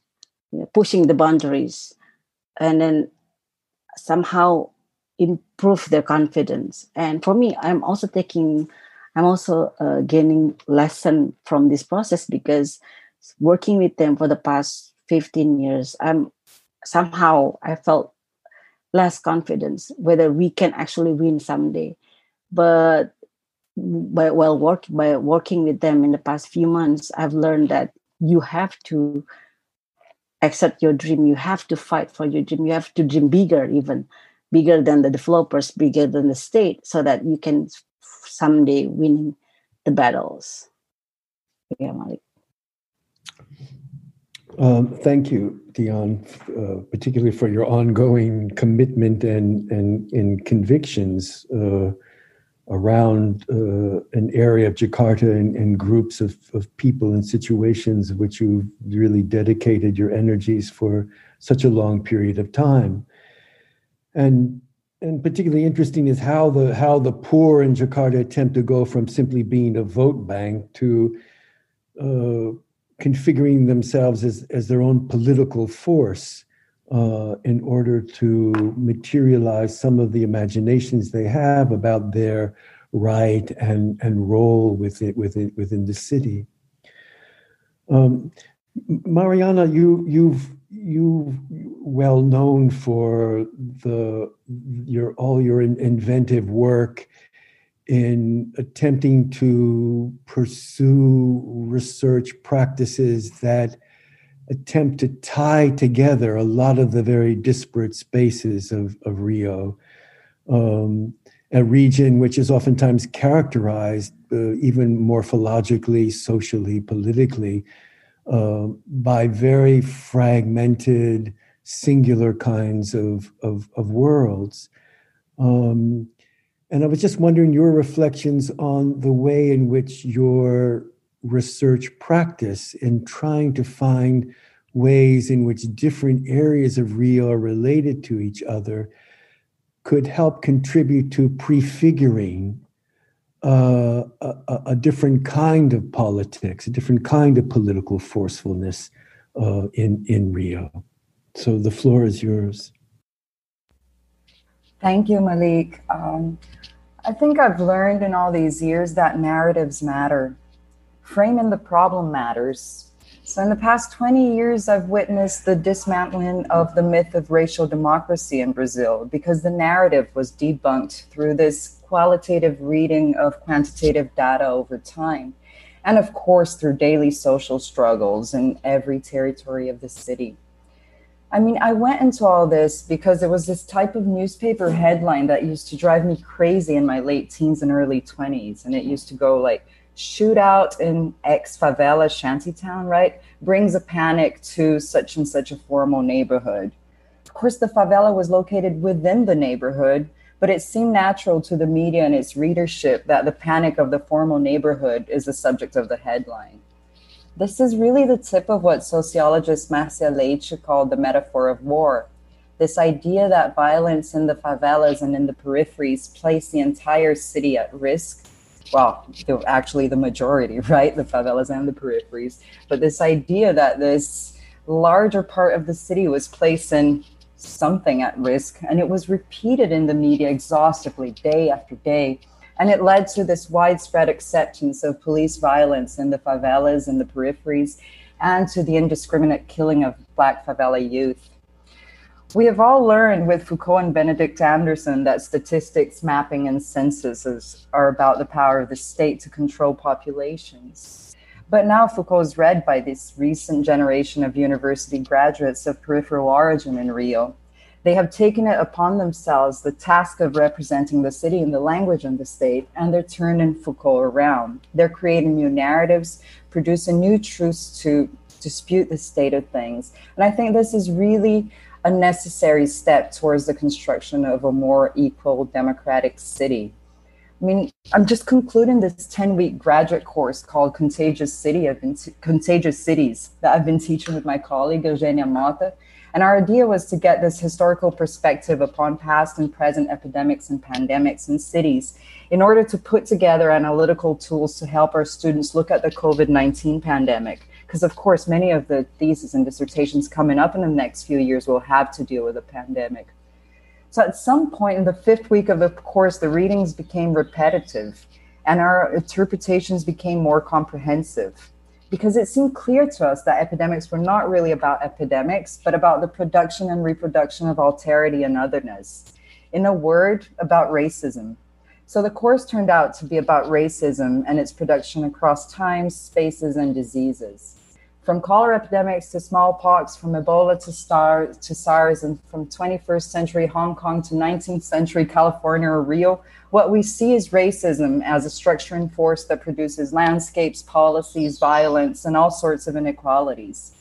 you know, pushing the boundaries and then somehow improve their confidence. And for me i'm also taking i'm also uh, gaining lesson from this process because working with them for the past 15 years i'm somehow i felt less confidence whether we can actually win someday but by while work by working with them in the past few months i've learned that you have to accept your dream. You have to fight for your dream. You have to dream bigger, even bigger than the developers, bigger than the state, so that you can someday win the battles. Yeah, Maliq. Um, thank you, Dian, uh, particularly for your ongoing commitment and and, and convictions uh, around uh, an area of Jakarta and, and, groups of, of people and situations which you've really dedicated your energies for such a long period of time. And and particularly interesting is how the how the poor in Jakarta attempt to go from simply being a vote bank to uh, configuring themselves as, as their own political force uh, in order to materialize some of the imaginations they have about their right and, and role within, within, within the city. Um, Mariana, you, you've you well known for the your all your inventive work in attempting to pursue research practices that attempt to tie together a lot of the very disparate spaces of, of Rio, um, a region which is oftentimes characterized uh, even morphologically, socially, politically, uh, by very fragmented, singular kinds of, of, of worlds. Um, and I was just wondering your reflections on the way in which your research practice in trying to find ways in which different areas of Rio are related to each other could help contribute to prefiguring uh, a, a, different kind of politics, a different kind of political forcefulness uh, in in Rio. So the floor is yours. Thank you, Maliq. Um, I think I've learned in all these years that narratives matter. Framing the problem matters. So, in the past 20 years, I've witnessed the dismantling of the myth of racial democracy in Brazil because the narrative was debunked through this qualitative reading of quantitative data over time. And of course, through daily social struggles in every territory of the city. I mean, I went into all this because there was this type of newspaper headline that used to drive me crazy in my late teens and early 20s. And it used to go like, shootout in ex favela shantytown, right? Brings a panic to such and such a formal neighborhood. Of course, the favela was located within the neighborhood, but it seemed natural to the media and its readership that the panic of the formal neighborhood is the subject of the headline. This is really the tip of what sociologist Marcia Leite called the metaphor of war. This idea that violence in the favelas and in the peripheries place the entire city at risk. Well, actually, the majority, right? The favelas and the peripheries. But this idea that this larger part of the city was placed in something at risk, and it was repeated in the media exhaustively day after day and it led to this widespread acceptance of police violence in the favelas and the peripheries, and to the indiscriminate killing of Black favela youth. We have all learned with Foucault and Benedict Anderson that statistics, mapping, and censuses are about the power of the state to control populations. But now Foucault is read by this recent generation of university graduates of peripheral origin in Rio they have taken it upon themselves the task of representing the city in the language of the state, and they're turning Foucault around. They're creating new narratives, producing new truths to dispute the state of things. And I think this is really a necessary step towards the construction of a more equal democratic city. I mean, I'm just concluding this 10 week graduate course called Contagious City. T- Contagious Cities that I've been teaching with my colleague Eugenia Mota. And our idea was to get this historical perspective upon past and present epidemics and pandemics in cities in order to put together analytical tools to help our students look at the COVID 19 pandemic. Because, of course, many of the theses and dissertations coming up in the next few years will have to deal with a pandemic. So, at some point in the fifth week of the course, the readings became repetitive and our interpretations became more comprehensive because it seemed clear to us that epidemics were not really about epidemics, but about the production and reproduction of alterity and otherness. In a word, about racism. So the course turned out to be about racism and its production across times, spaces, and diseases. From cholera epidemics to smallpox, from Ebola to, SAR, to SARS, and from 21st century Hong Kong to 19th century California or Rio, what we see is racism as a structuring force that produces landscapes, policies, violence, and all sorts of inequalities.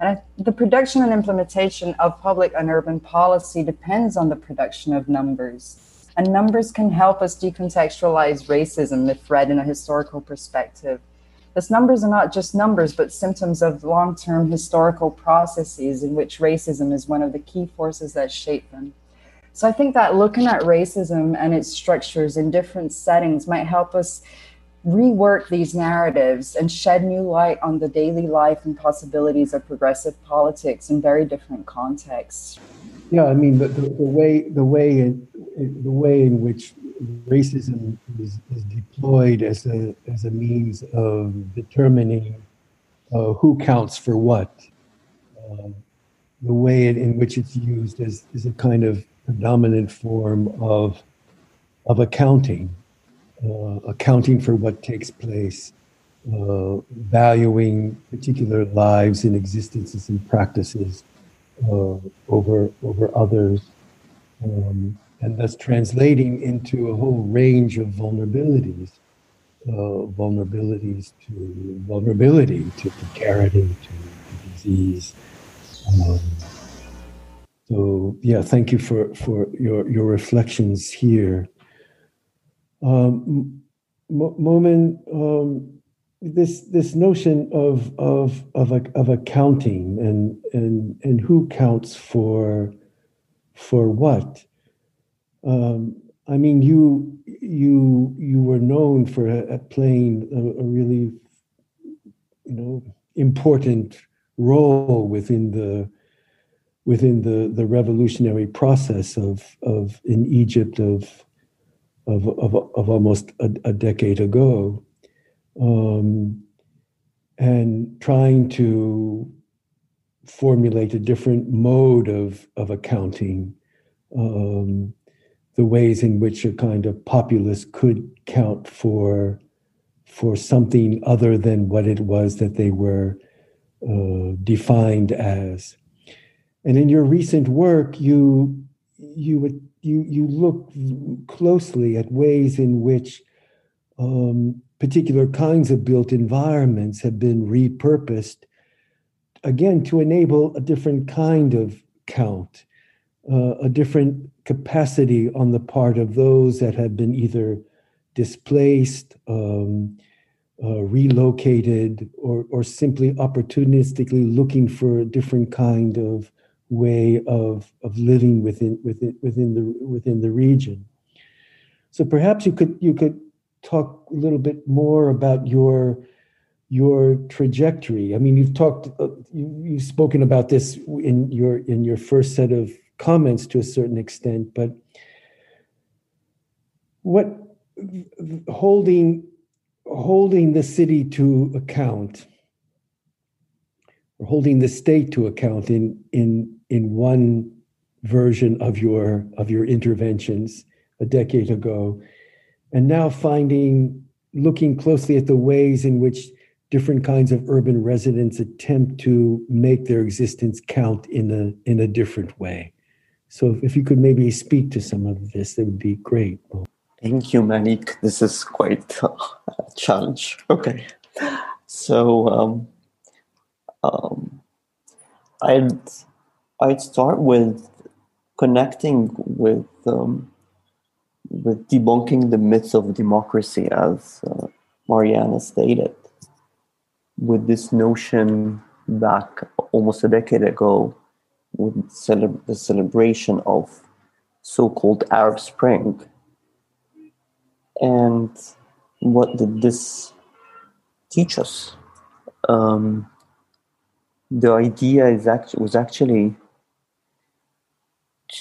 And the production and implementation of public and urban policy depends on the production of numbers. And numbers can help us decontextualize racism if read in a historical perspective. Thus, numbers are not just numbers, but symptoms of long term historical processes in which racism is one of the key forces that shape them. So, I think that looking at racism and its structures in different settings might help us rework these narratives and shed new light on the daily life and possibilities of progressive politics in very different contexts. Yeah, I mean, the, the, the way the way in, the way in which racism is, is deployed as a as a means of determining uh, who counts for what. Uh, the way in, in which it's used is, is a kind of predominant form of of accounting, uh, accounting for what takes place, uh, valuing particular lives and existences and practices uh, over over others. Um, and thus translating into a whole range of vulnerabilities, uh, vulnerabilities to vulnerability, to precarity, to, to disease. Um, so yeah, thank you for for your your reflections here. Um, Momen, um, this this notion of of of of accounting and and and who counts for for what um, I mean, you you you were known for playing a, a, really, you know, important role within the within the the revolutionary process of of in Egypt of of of, of almost a, a decade ago, um, and trying to formulate a different mode of of accounting. Um, the ways in which a kind of populace could count for for something other than what it was that they were uh, defined as. And in your recent work, you you you you look closely at ways in which um, particular kinds of built environments have been repurposed, again to enable a different kind of count, uh, a different capacity on the part of those that have been either displaced, um, uh, relocated, or, or simply opportunistically looking for a different kind of way of, of living within, within, within, the, within the region. So perhaps you could, you could talk a little bit more about your your trajectory. I mean, you've talked, uh, you, have spoken about this in your in your first set of comments to a certain extent, but what holding holding the city to account or holding the state to account in in in one version of your of your interventions a decade ago and now finding looking closely at the ways in which different kinds of urban residents attempt to make their existence count in a in a different way so if you could maybe speak to some of this, that would be great. Thank you, Maliq. This is quite a challenge. Okay. So um, um, I'd, I'd start with connecting with, um, with debunking the myths of democracy, as uh, Mariana stated, with this notion back almost a decade ago with cele- the celebration of so-called Arab Spring. And what did this teach us? Um, the idea is actually was actually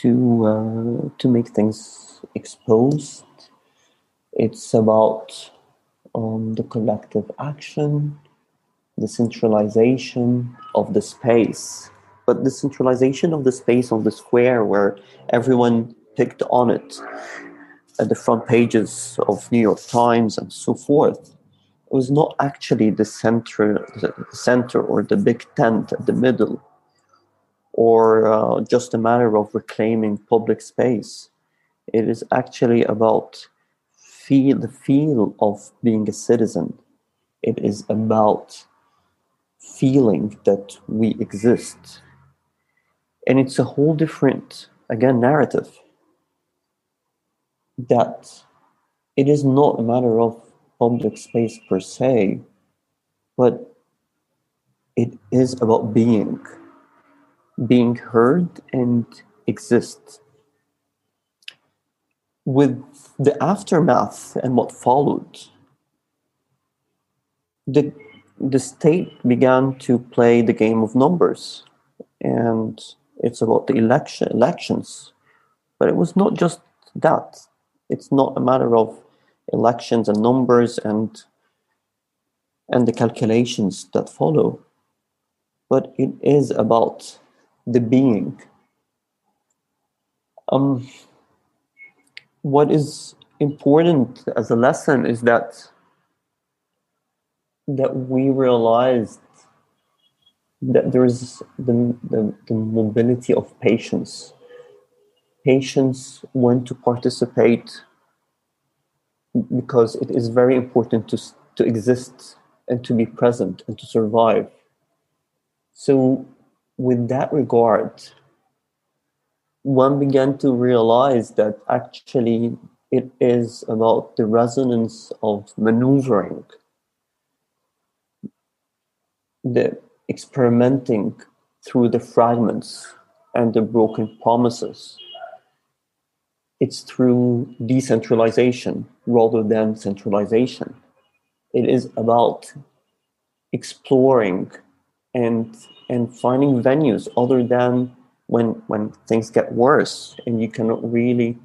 to uh, to make things exposed. It's about um, the collective action, the centralization of the space but the centralization of the space on the square where everyone picked on it at the front pages of New York Times and so forth was not actually the center, the center or the big tent at the middle, or uh, just a matter of reclaiming public space. It is actually about feel the feel of being a citizen. It is about feeling that we exist, and it's a whole different again narrative that it is not a matter of public space per se, but it is about being, being heard and exist. With the aftermath and what followed, the, the state began to play the game of numbers, and it's about the election elections. But it was not just that. It's not a matter of elections and numbers and and the calculations that follow but it is about the being um, what is important as a lesson is that that we realized that there is the, the, the mobility of patients. patients want to participate because it is very important to, to exist and to be present and to survive. So, with that regard, one began to realize that actually it is about the resonance of maneuvering, the experimenting through the fragments and the broken promises it's through decentralization rather than centralization. It is about exploring and and finding venues other than when when things get worse and you cannot really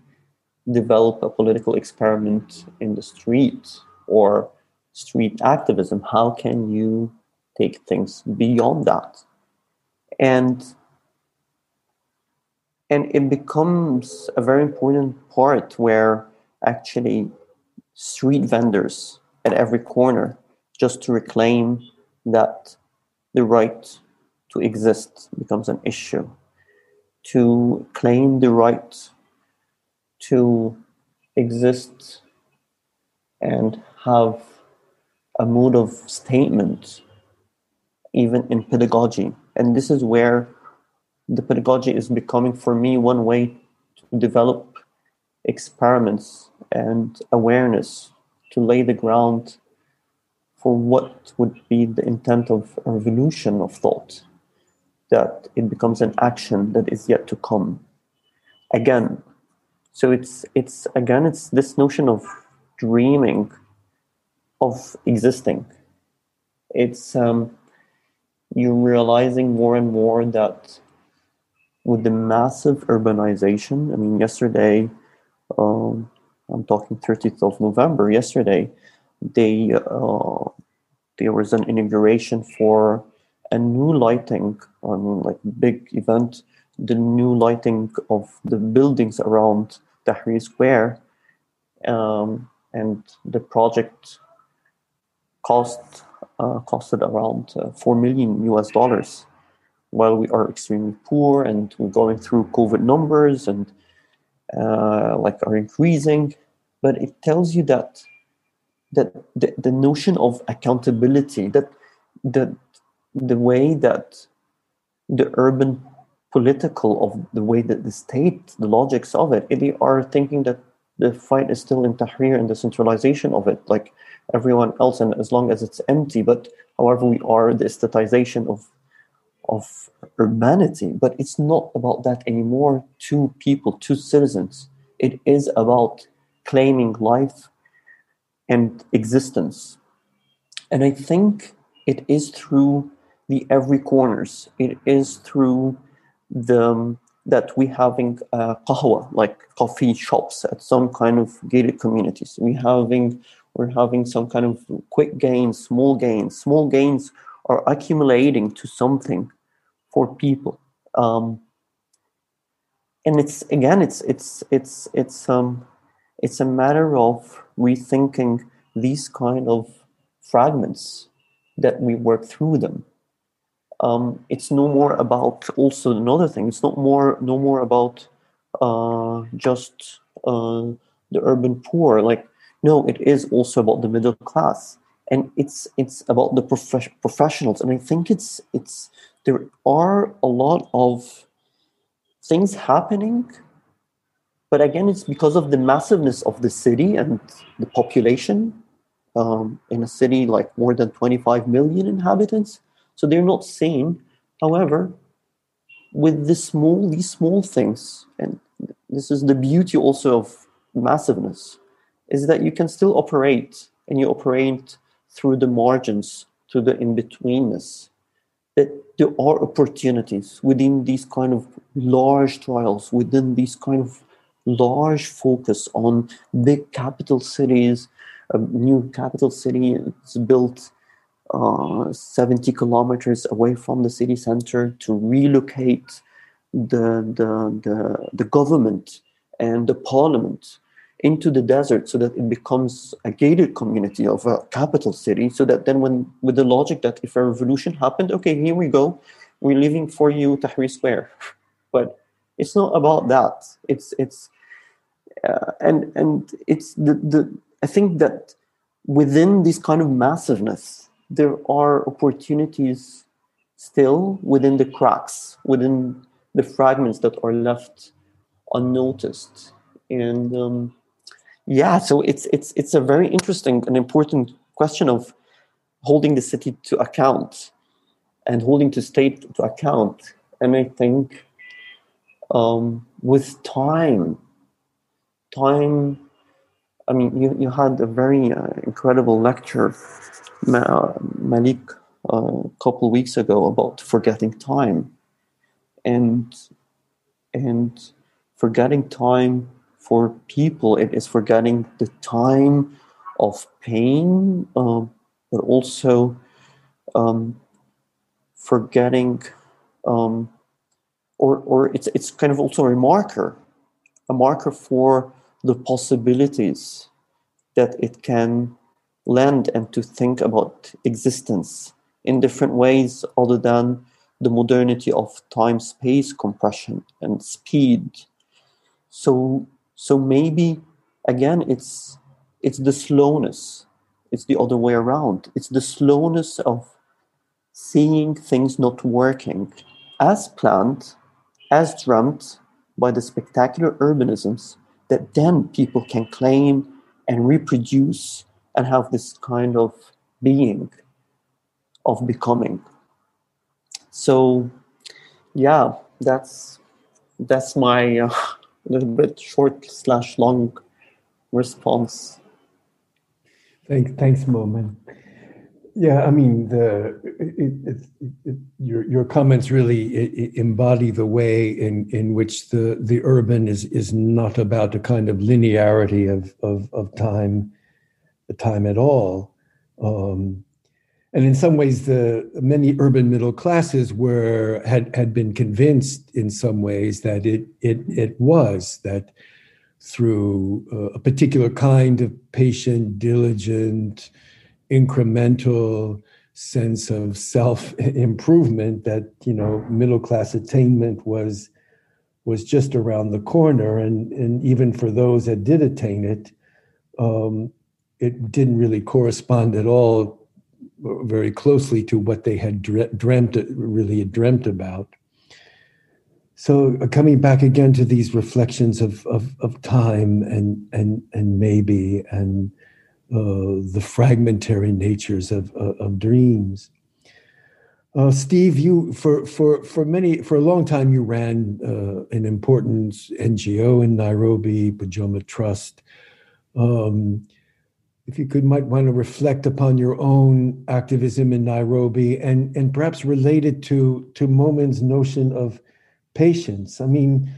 develop a political experiment in the street or street activism how can you take things beyond that. And and it becomes a very important part where actually street vendors at every corner just to reclaim that the right to exist becomes an issue. To claim the right to exist and have a mode of statement even in pedagogy. And this is where the pedagogy is becoming for me one way to develop experiments and awareness to lay the ground for what would be the intent of a revolution of thought that it becomes an action that is yet to come. Again so it's it's again it's this notion of dreaming of existing. It's um, you're realizing more and more that with the massive urbanization. I mean, yesterday, um, I'm talking 30th of November. Yesterday, they uh, there was an inauguration for a new lighting. I mean, like big event. The new lighting of the buildings around Tahrir Square, um, and the project cost costed around uh, four million US dollars. While we are extremely poor and we're going through COVID numbers and uh, like are increasing, but it tells you that that the, the notion of accountability, that the the way that the urban political of the way that the state, the logics of it, they are thinking that the fight is still in Tahrir and the centralization of it, like everyone else, and as long as it's empty. But however, we are the aestheticization of of urbanity, but it's not about that anymore. Two people, two citizens. It is about claiming life and existence. And I think it is through the every corners. It is through the that we having uh, qahwa, like coffee shops at some kind of gated communities. We having we're having some kind of quick gains, small gains. Small gains are accumulating to something for people um, and it's again it's it's it's it's um it's a matter of rethinking these kind of fragments that we work through them. Um, it's no more about also another thing. It's not more no more about uh, just uh, the urban poor. Like no, it is also about the middle class, and it's it's about the prof- professionals. And I think it's it's there are a lot of things happening but again it's because of the massiveness of the city and the population um, in a city like more than 25 million inhabitants so they're not seen however with this small these small things and this is the beauty also of massiveness is that you can still operate and you operate through the margins through the in-betweenness that there are opportunities within these kind of large trials within these kind of large focus on big capital cities. A new capital city is built uh, 70 kilometers away from the city center to relocate the, the, the, the government and the parliament into the desert so that it becomes a gated community of a capital city so that then when with the logic that if a revolution happened okay here we go we're leaving for you tahrir square. But it's not about that. It's it's uh, and and it's the, the I think that within this kind of massiveness, there are opportunities still within the cracks, within the fragments that are left unnoticed, and um, yeah, so it's it's it's a very interesting and important question of holding the city to account and holding the state to account, and I think um, with time time i mean you, you had a very uh, incredible lecture maliq uh, a couple weeks ago about forgetting time. And and forgetting time for people it is forgetting the time of pain um, but also um, forgetting um, or or it's it's kind of also a marker a marker for the possibilities that it can lend and to think about existence in different ways other than the modernity of time space compression and speed. So so maybe again it's it's the slowness. It's the other way around. It's the slowness of seeing things not working as planned as dreamt by the spectacular urbanisms that then people can claim and reproduce and have this kind of being of becoming. So yeah that's that's my uh, little bit short slash long response. Thanks thanks Momen. Yeah, I mean, the it, it, it, your your comments really embody the way in in which the the urban is is not about a kind of linearity of of, of time, the time at all, um, and in some ways, the many urban middle classes were had had been convinced in some ways that it it it was that through a particular kind of patient, diligent incremental sense of self improvement that you know middle class attainment was was just around the corner. And and even for those that did attain it um, it didn't really correspond at all very closely to what they had dreamt really had dreamt about so uh, coming back again to these reflections of of, of time and and and maybe and uh, the fragmentary natures of, of, of dreams. Uh, Steve, you for for for many for a long time you ran uh, an important NGO in Nairobi, Pamoja Trust. Um, if you could might want to reflect upon your own activism in Nairobi and and perhaps related to to Momen's notion of patience. I mean,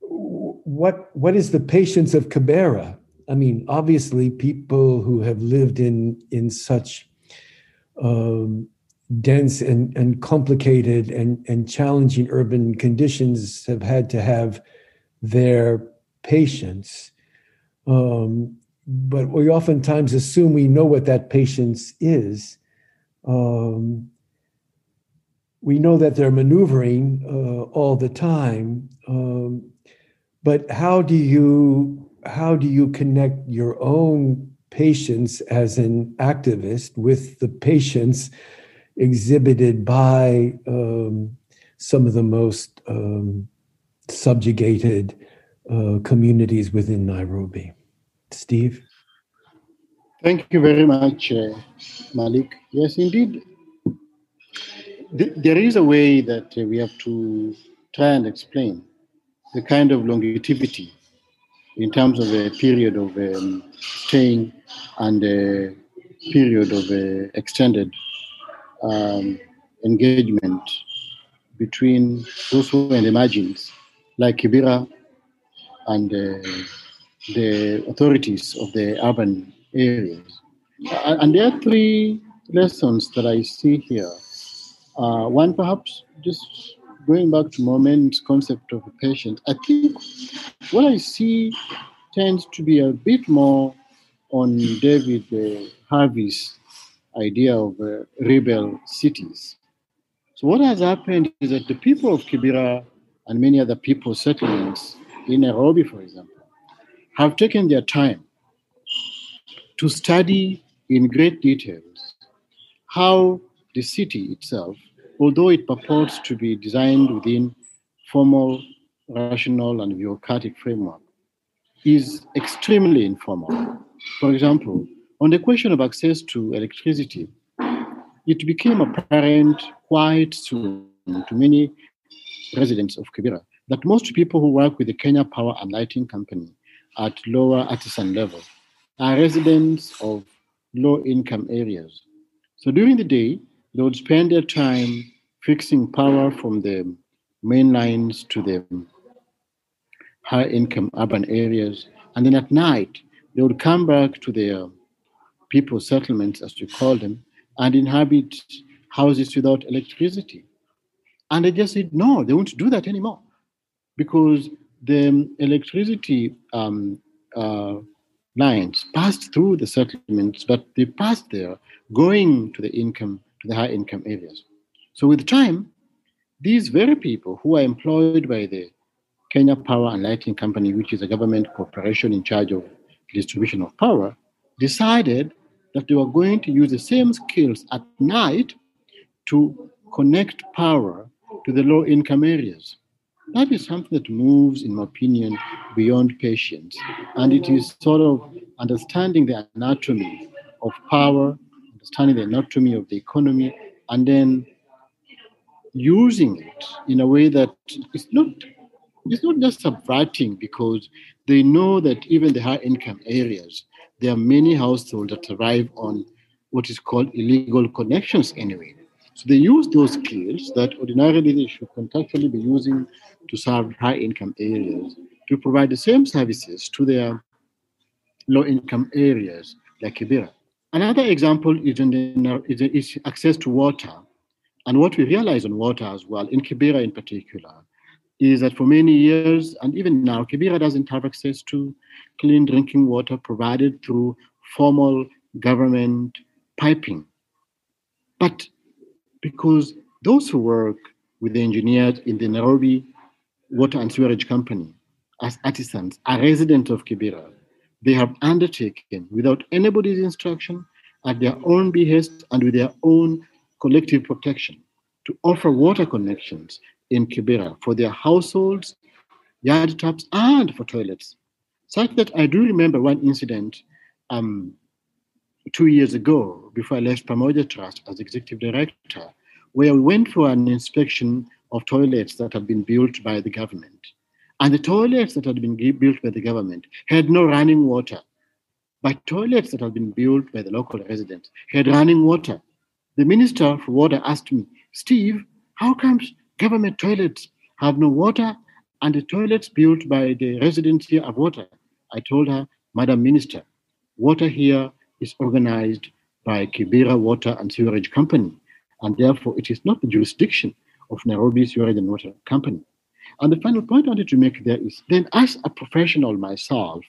what what is the patience of Kibera? I mean, obviously, people who have lived in in such um, dense and, and complicated and, and challenging urban conditions have had to have their patience. Um, but we oftentimes assume we know what that patience is. Um, we know that they're maneuvering uh, all the time, um, but how do you how do you connect your own patience as an activist with the patience exhibited by um, some of the most um, subjugated uh, communities within Nairobi. Steve? Thank you very much, uh, Maliq. Yes, indeed. Th- there is a way that uh, we have to try and explain the kind of longevity in terms of a period of um, staying and a period of uh, extended um, engagement between those who are in the margins, like Kibera and uh, the authorities of the urban areas. And there are three lessons that I see here. Uh, one, perhaps, just going back to Momen's concept of a patient, I think what I see tends to be a bit more on David uh, Harvey's idea of uh, rebel cities. So what has happened is that the people of Kibera and many other people settlements in Nairobi, for example, have taken their time to study in great details how the city itself, although it purports to be designed within formal, rational, and bureaucratic framework, is extremely informal. For example, on the question of access to electricity, it became apparent quite soon to many residents of Kibera that most people who work with the Kenya Power and Lighting Company at lower artisan level are residents of low income areas. So during the day, they would spend their time fixing power from the main lines to the high income urban areas. And then at night, they would come back to their people settlements, as we call them, and inhabit houses without electricity. And they just said, no, they won't do that anymore because the electricity um, uh, lines passed through the settlements, but they passed there going to the income, to the high income areas. So with time, these very people who are employed by the Kenya Power and Lighting Company, which is a government corporation in charge of distribution of power, decided that they were going to use the same skills at night to connect power to the low income areas. That is something that moves, in my opinion, beyond patience. And it is sort of understanding the anatomy of power, understanding the anatomy of the economy, and then using it in a way that it's not it's not just subverting because they know that even the high income areas, there are many households that thrive on what is called illegal connections anyway. So they use those skills that ordinarily they should contractually be using to serve high income areas to provide the same services to their low income areas like Kibera. Another example is, in is access to water. And what we realize on water as well, in Kibera in particular, is that for many years, and even now, Kibera doesn't have access to clean drinking water provided through formal government piping. But because those who work with the engineers in the Nairobi Water and Sewerage Company as artisans are residents of Kibera, they have undertaken without anybody's instruction, at their own behest and with their own collective protection, to offer water connections in Kibera for their households, yard taps, and for toilets. Such that I do remember one incident um, two years ago before I left Pamoja Trust as executive director, where we went for an inspection of toilets that had been built by the government. And the toilets that had been built by the government had no running water. But toilets that had been built by the local residents had running water. The Minister for Water asked me, Steve, how comes government toilets have no water and the toilets built by the residents here have water? I told her, Madam Minister, water here is organized by Kibera Water and Sewerage Company, and therefore it is not the jurisdiction of Nairobi Sewerage and Water Company. And the final point I wanted to make there is then, as a professional myself,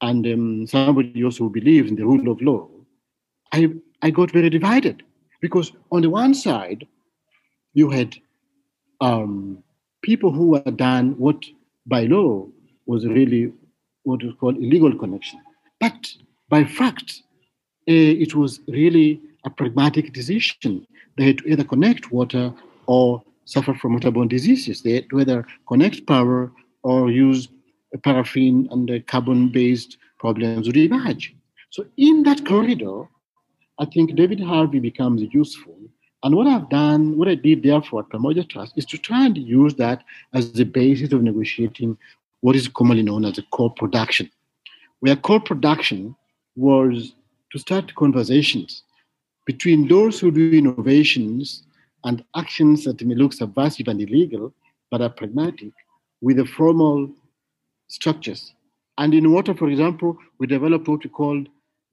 and um, somebody also who believes in the rule of law, I, I got very divided because on the one side, you had um, people who had done what by law was really what is called illegal connection. But by fact, uh, it was really a pragmatic decision. They had to either connect water or suffer from waterborne diseases. They had to either connect power or use paraffin and the carbon-based problems would emerge. So in that corridor, I think David Harvey becomes useful. And what I've done, what I did therefore at Pamoja Trust is to try and use that as the basis of negotiating what is commonly known as a co-production, where co-production was to start conversations between those who do innovations and actions that may look subversive and illegal, but are pragmatic, with the formal structures. And in water, for example, we developed what we called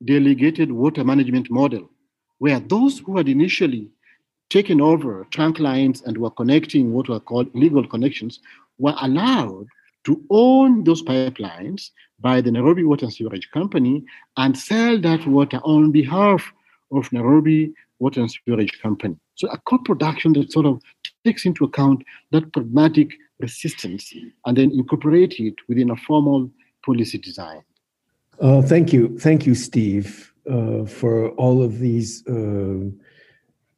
delegated water management model, where those who had initially taken over trunk lines and were connecting what were called illegal connections were allowed to own those pipelines by the Nairobi Water and Sewerage Company and sell that water on behalf of Nairobi Water and Sewerage Company. So a co-production that sort of takes into account that pragmatic resistance and then incorporate it within a formal policy design. Uh, thank you. Thank you, Steve, uh, for all of these uh,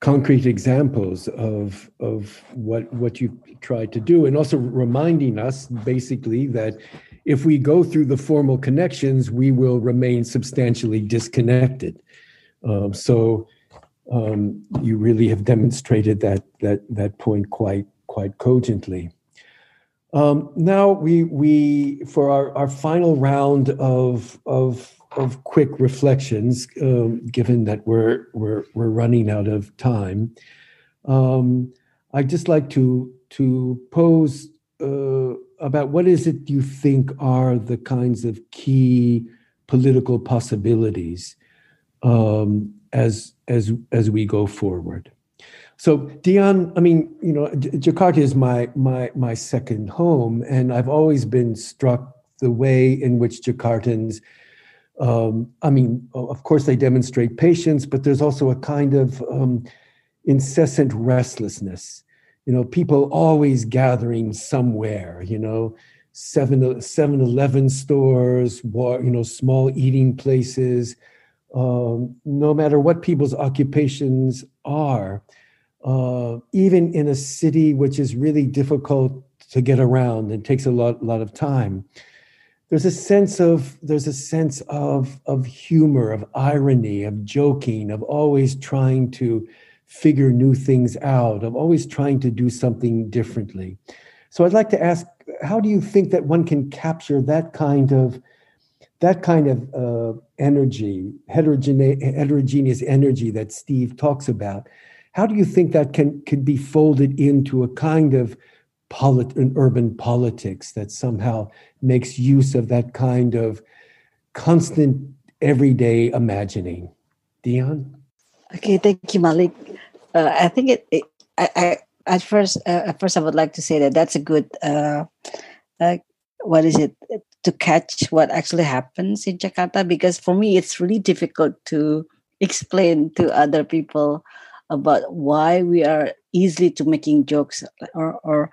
concrete examples of, of what, what you've tried to do, and also reminding us basically that if we go through the formal connections, we will remain substantially disconnected. Um, so um, you really have demonstrated that, that, that point quite, quite cogently. Um, now we we for our, our final round of of of quick reflections, um, given that we're we're we're running out of time, um, I'd just like to to pose uh, about what is it you think are the kinds of key political possibilities um, as as as we go forward. So Dian, I mean, you know, Jakarta is my my my second home, and I've always been struck the way in which Jakartans. Um, I mean, of course, they demonstrate patience, but there's also a kind of um, incessant restlessness. You know, people always gathering somewhere. You know, 7 7 Eleven stores, you know, small eating places. Um, no matter what people's occupations are, uh, even in a city which is really difficult to get around and takes a lot, lot of time. There's a sense of there's a sense of of humor, of irony, of joking, of always trying to figure new things out, of always trying to do something differently. So I'd like to ask, how do you think that one can capture that kind of that kind of uh, energy, heterogene- heterogeneous energy that Steve talks about? How do you think that can can be folded into a kind of polit- an urban politics that somehow makes use of that kind of constant everyday imagining? Dian? Okay, thank you, Maliq. Uh, I think it, it I, I, at first, uh, at first, I would like to say that that's a good. Uh, uh, what is it to catch what actually happens in Jakarta? Because for me, it's really difficult to explain to other people about why we are easily to making jokes or or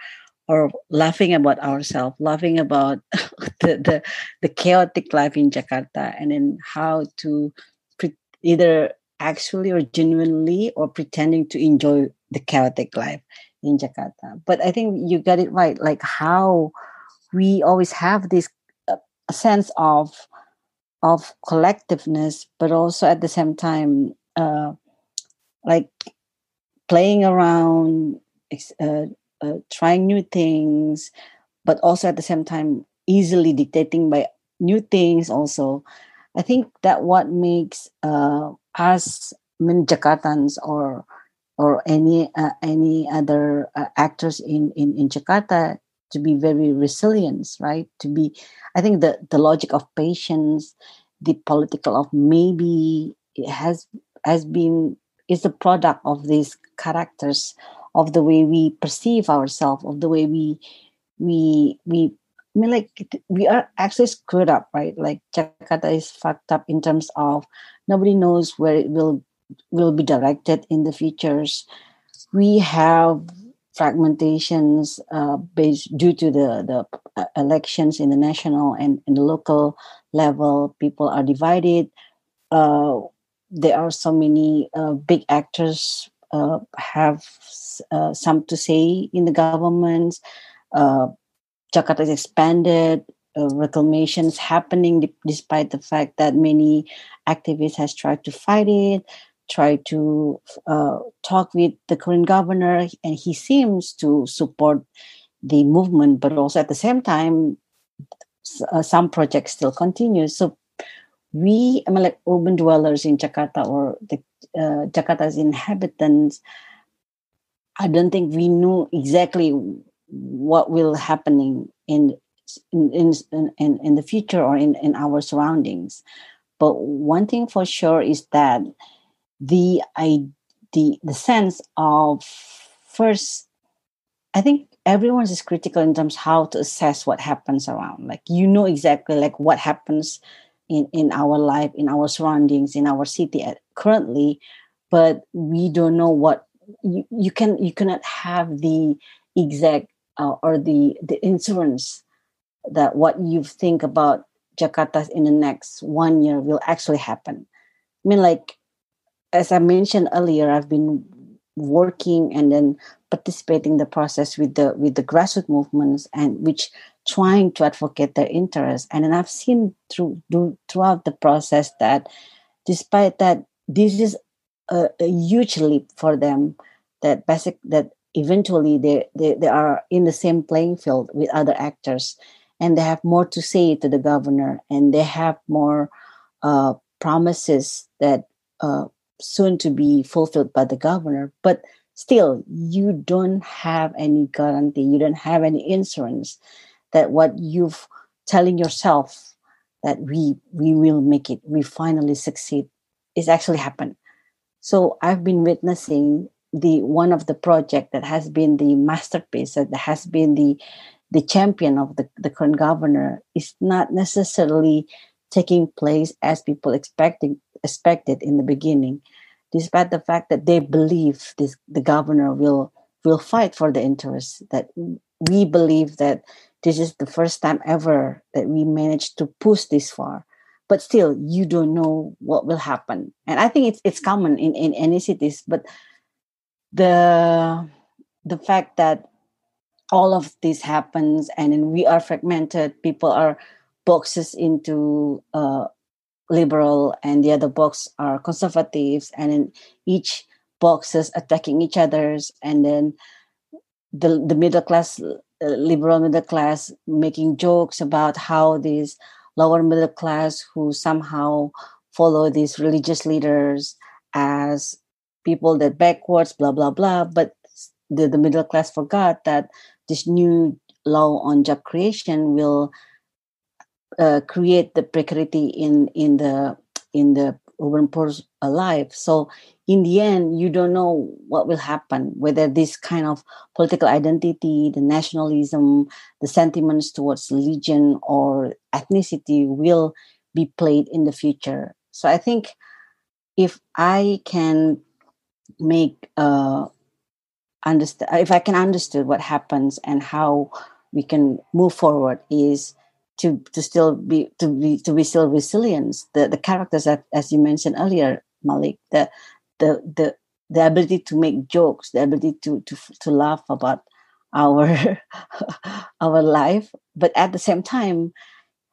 or laughing about ourselves, laughing about the, the, the chaotic life in Jakarta, and then how to pre- either actually or genuinely or pretending to enjoy the chaotic life in Jakarta. But I think you got it right, like how we always have this uh, sense of of collectiveness, but also at the same time uh, like playing around, uh, uh, trying new things, but also at the same time easily dictating by new things. Also, I think that what makes uh, us, mean, Jakartans or or any uh, any other uh, actors in, in in Jakarta to be very resilient, right? To be, I think the the logic of patience, the political of maybe has has been is the product of these characters of the way we perceive ourselves of the way we we we I mean, like we are actually screwed up, right? Like Jakarta is fucked up in terms of nobody knows where it will will be directed in the futures. We have fragmentations uh, based due to the the uh, elections in the national and in the local level. People are divided. Uh, there are so many uh, big actors uh, have uh, some to say in the government. Jakarta is expanded. Uh, is happening despite the fact that many activists has tried to fight it try to uh, talk with the current governor and he seems to support the movement but also at the same time uh, some projects still continue so we I mean, like urban dwellers in jakarta or the uh, jakarta's inhabitants i don't think we knew exactly what will happening in in in, in, the future or in, in our surroundings. But one thing for sure is that the I, the the sense of first i think everyone is critical in terms how to assess what happens around. Like you know exactly like what happens in in our life in our surroundings in our city at, currently but we don't know what you, you can you cannot have the exact uh, or the the insurance that what you think about Jakarta in the next one year will actually happen. I mean, like as I mentioned earlier, I've been working and then participating in the process with the with the grassroots movements and which trying to advocate their interests. And then I've seen through do, throughout the process that despite that this is a, a huge leap for them that basic that eventually they, they, they are in the same playing field with other actors and they have more to say to the governor and they have more uh, promises that uh, soon to be fulfilled by the governor but still you don't have any guarantee you don't have any insurance that what you've telling yourself that we we will make it we finally succeed is actually happen. So i've been witnessing the one of the project that has been the masterpiece that has been the the champion of the, the current governor is not necessarily taking place as people expecting expected in the beginning despite the fact that they believe this the governor will will fight for the interests that we believe that this is the first time ever that we managed to push this far. But still you don't know what will happen. And i think it's it's common in in any cities but the the fact that all of this happens and we are fragmented people are boxes into uh, liberal and the other box are conservatives and then each box is attacking each others and then the the middle class uh, liberal middle class making jokes about how these lower middle class who somehow follow these religious leaders as people that backwards, blah blah blah. But the, the middle class forgot that this new law on job creation will uh, create the precarity in in the in the urban poor's life. So in the end, you don't know what will happen, whether this kind of political identity, the nationalism, the sentiments towards religion or ethnicity will be played in the future. So I think if I can make uh, understand if I can understand what happens and how we can move forward is to to still be to be to be still resilient. The the characters that as you mentioned earlier, Maliq, the the the the ability to make jokes, the ability to to to laugh about our our life, but at the same time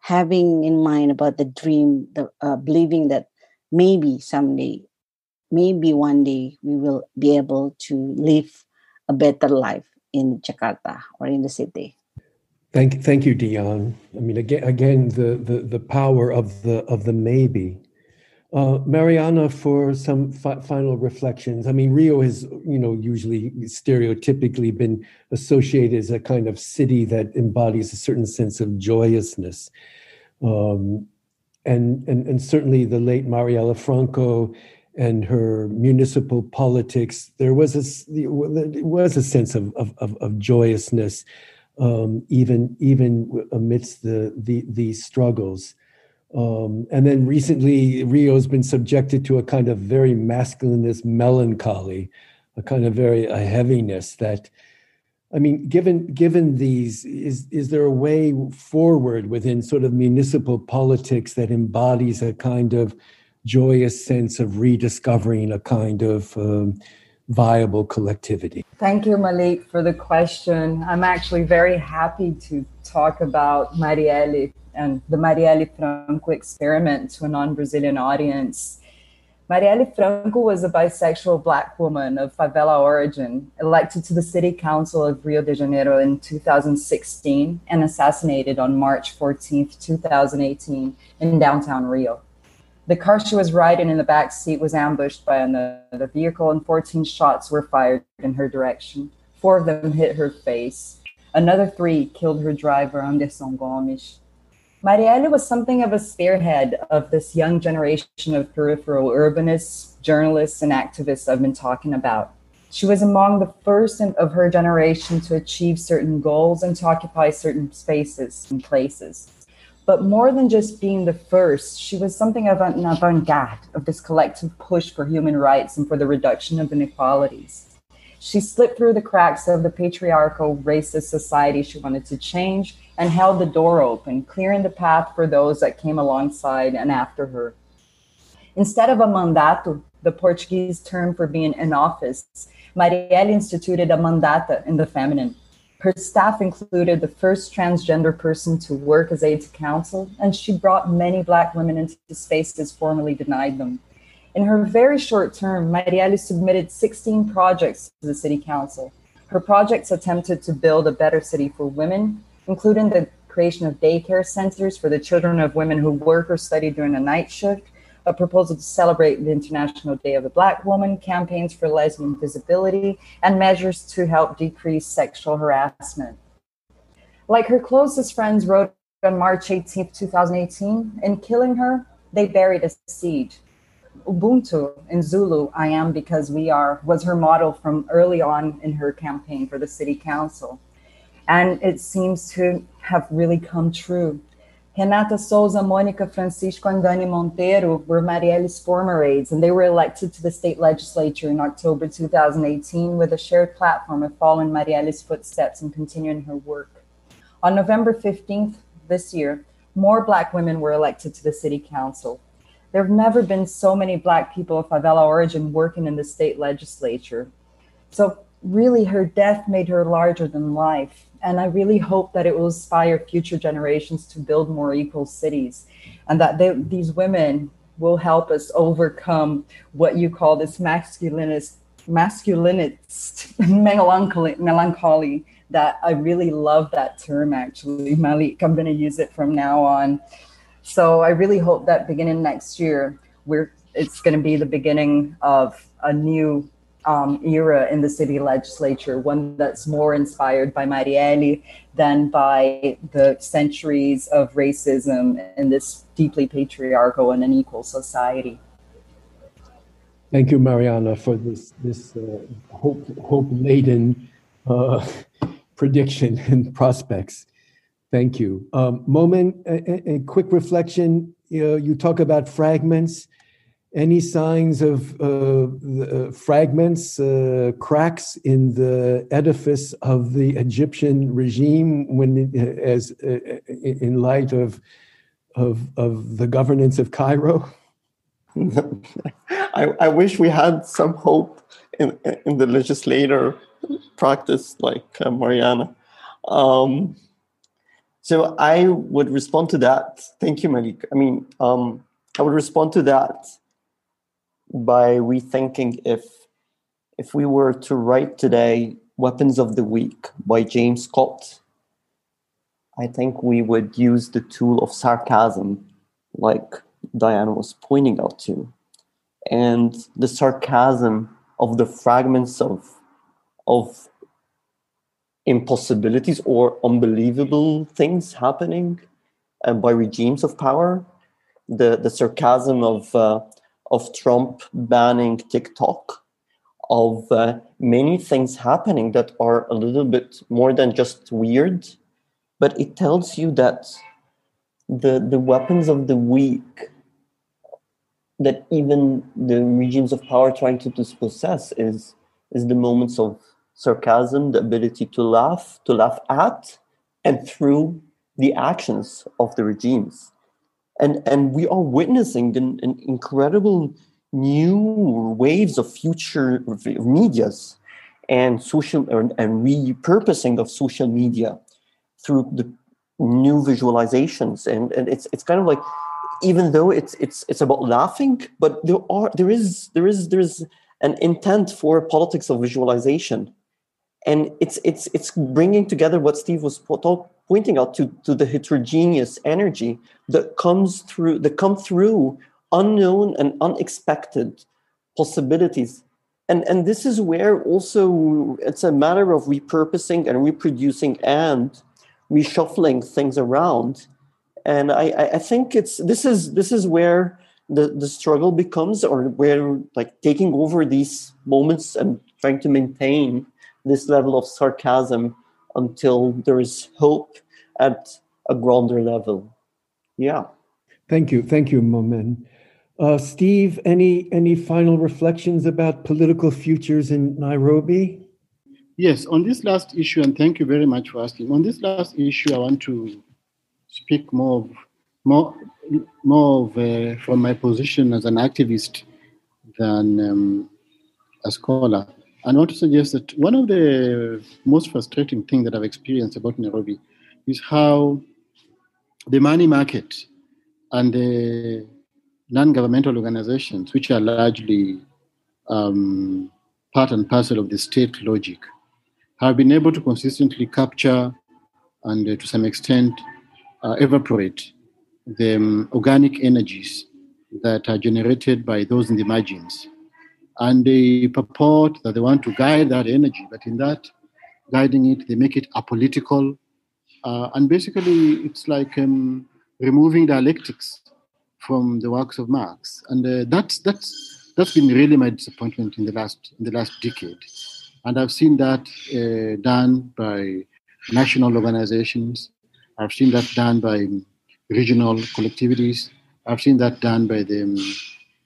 having in mind about the dream, the uh, believing that maybe someday maybe one day we will be able to live a better life in Jakarta or in the city. Thank, thank you, Dian. I mean, again, again, the, the, the power of the of the maybe. Uh, Mariana, for some fi- final reflections. I mean, Rio has, you know, usually stereotypically been associated as a kind of city that embodies a certain sense of joyousness, um, and and and certainly the late Marielle Franco and her municipal politics, there was a, was a sense of, of, of joyousness um, even even amidst the, the struggles. Um, and then recently, Rio's been subjected to a kind of very masculinist melancholy, a kind of very a heaviness that, I mean, given given these, is is there a way forward within sort of municipal politics that embodies a kind of joyous sense of rediscovering a kind of um, viable collectivity? Thank you, Maliq, for the question. I'm actually very happy to talk about Marielle and the Marielle Franco experiment to a non Brazilian audience. Marielle Franco was a bisexual black woman of favela origin, elected to the city council of Rio de Janeiro in 2016 and assassinated on March 14, 2018, in downtown Rio. The car she was riding in the back seat was ambushed by another vehicle, and 14 shots were fired in her direction. Four of them hit her face. Another three killed her driver, Anderson Gomes. Marielle was something of a spearhead of this young generation of peripheral urbanists, journalists, and activists I've been talking about. She was among the first of her generation to achieve certain goals and to occupy certain spaces and places. But more than just being the first, she was something of an avant garde of this collective push for human rights and for the reduction of inequalities. She slipped through the cracks of the patriarchal, racist society she wanted to change and held the door open, clearing the path for those that came alongside and after her. Instead of a mandato, the Portuguese term for being in office, Marielle instituted a mandata in the feminine her staff included the first transgender person to work as aide to council, and she brought many Black women into spaces formerly denied them. In her very short term, Marielle submitted 16 projects to the city council. Her projects attempted to build a better city for women, including the creation of daycare centers for the children of women who work or study during a night shift, a proposal to celebrate the International Day of the Black Woman, campaigns for lesbian visibility, and measures to help decrease sexual harassment. Like her closest friends wrote on March 18, 2018, in killing her, they buried a seed. Ubuntu in Zulu, I am because we are, was her model from early on in her campaign for the city council. And it seems to have really come true. Renata Souza, Monica Francisco, and Dani Monteiro were Marielle's former aides, and they were elected to the state legislature in October 2018 with a shared platform of following Marielle's footsteps and continuing her work. On November 15th this year, more Black women were elected to the city council. There have never been so many Black people of favela origin working in the state legislature. So, really, her death made her larger than life and I really hope that it will inspire future generations to build more equal cities, and that they, these women will help us overcome what you call this masculinist, masculinist melancholy, melancholy. That I really love that term actually, Maliq. I'm going to use it from now on. So I really hope that beginning next year, we're it's going to be the beginning of a new um, era in the city legislature, one that's more inspired by Marielle than by the centuries of racism in this deeply patriarchal and unequal society. Thank you, Mariana, for this this uh, hope hope laden uh, prediction and prospects. Thank you. Um, Momen, a, a, quick reflection. You, know, you talk about fragments any signs of uh, uh, fragments, uh, cracks in the edifice of the Egyptian regime when, uh, as uh, in light of, of of the governance of Cairo? I, I wish we had some hope in in the legislator practice like uh, Mariana. Um, so I would respond to that. Thank you, Maliq. I mean, um, I would respond to that by rethinking if if we were to write today Weapons of the Weak by James Scott, I think we would use the tool of sarcasm, like Diana was pointing out to. And the sarcasm of the fragments of of impossibilities or unbelievable things happening uh, by regimes of power, the, the sarcasm of uh, of Trump banning TikTok, of uh, many things happening that are a little bit more than just weird, but it tells you that the the weapons of the weak that even the regimes of power trying to dispossess is is the moments of sarcasm, the ability to laugh, to laugh at, and through the actions of the regimes. And, and we are witnessing an, an incredible new waves of future medias and social and, and repurposing of social media through the new visualizations. And, and it's it's kind of like even though it's it's it's about laughing but there are there is there is there is an intent for politics of visualization and it's it's it's bringing together what steve was pointing out to to the heterogeneous energy that comes through that come through unknown and unexpected possibilities. And and this is where also it's a matter of repurposing and reproducing and reshuffling things around. And i i think it's this is this is where the the struggle becomes or where like taking over these moments and trying to maintain this level of sarcasm until there is hope at a grander level. Yeah. Thank you. Thank you momen. Uh, steve any any final reflections about political futures in nairobi? Yes on this last issue and thank you very much for asking on this last issue i want to speak more of, more more of, uh, from my position as an activist than um, a scholar. And I want to suggest that one of the most frustrating things that I've experienced about Nairobi is how the money market and the non-governmental organizations, which are largely um, part and parcel of the state logic, have been able to consistently capture and uh, to some extent uh, evaporate the um, organic energies that are generated by those in the margins. And they purport that they want to guide that energy, but in that guiding it, they make it apolitical. Uh, and basically, it's like um, removing dialectics from the works of Marx. And uh, that's, that's, that's been really my disappointment in the last, in the last decade. And I've seen that uh, done by national organizations, I've seen that done by regional collectivities. I've seen that done by the,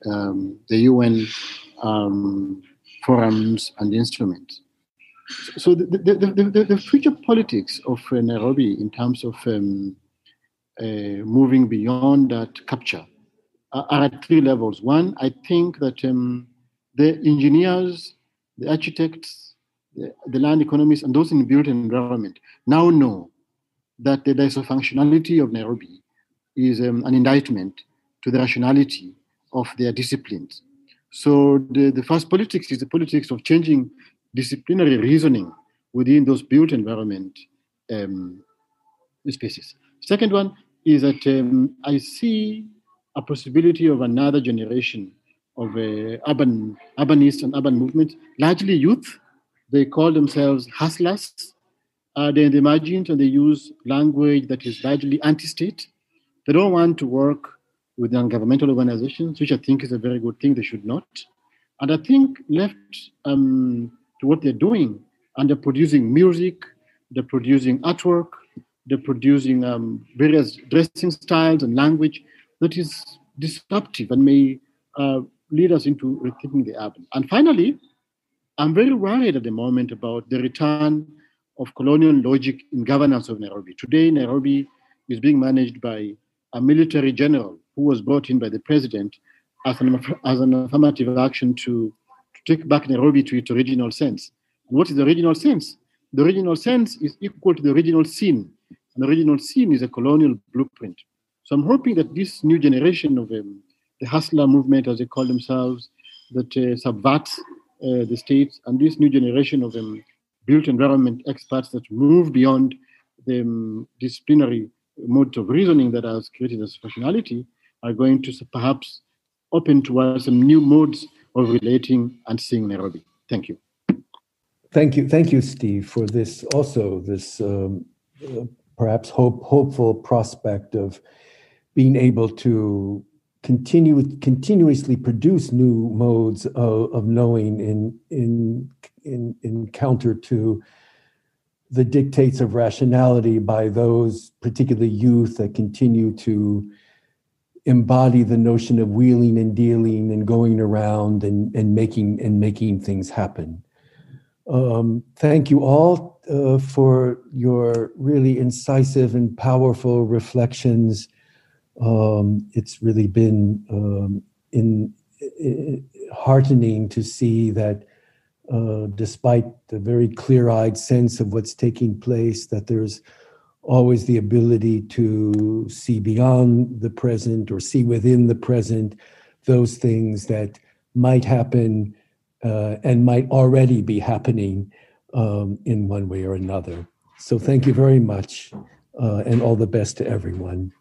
um, the UN um, forums and instruments. So the, the, the, the, future politics of uh, Nairobi in terms of um, uh, moving beyond that capture are, at three levels. One, I think that um, the engineers, the architects, the, the land economists, and those in built environment now know that the dysfunctionality of Nairobi is um, an indictment to the rationality of their disciplines. So the, the first politics is the politics of changing disciplinary reasoning within those built environment um, spaces. Second one is that um, I see a possibility of another generation of uh, urban urbanists and urban movement, largely youth. They call themselves hustlers uh, they're the margins and they use language that is largely anti-state. They don't want to work with non-governmental organizations, which I think is a very good thing. They should not. And I think left um, to what they're doing, and they're producing music, they're producing artwork, they're producing um, various dressing styles and language that is disruptive and may uh, lead us into rethinking the urban. And finally, I'm very worried at the moment about the return of colonial logic in governance of Nairobi. Today, Nairobi is being managed by a military general who was brought in by the president as an, as an affirmative action to, to take back Nairobi to its original sense. And what is the original sense? The original sense is equal to the original scene. And the original scene is a colonial blueprint. So I'm hoping that this new generation of um, the hustler movement, as they call themselves, that uh, subverts uh, the states, and this new generation of um, built environment experts that move beyond the um, disciplinary modes of reasoning that has created as functionality are going to perhaps open towards some new modes of relating and seeing Nairobi. Thank you. Thank you, thank you, Steve, for this also this um, uh, perhaps hope, hopeful prospect of being able to continue continuously produce new modes of, of knowing in in in in counter to the dictates of rationality by those particularly youth that continue to embody the notion of wheeling and dealing and going around and, and making and making things happen. Um, thank you all uh, for your really incisive and powerful reflections. Um, it's really been um, in, in, heartening to see that uh, despite the very clear-eyed sense of what's taking place, that there's always the ability to see beyond the present or see within the present those things that might happen uh, and might already be happening um, in one way or another. So thank you very much uh, and all the best to everyone.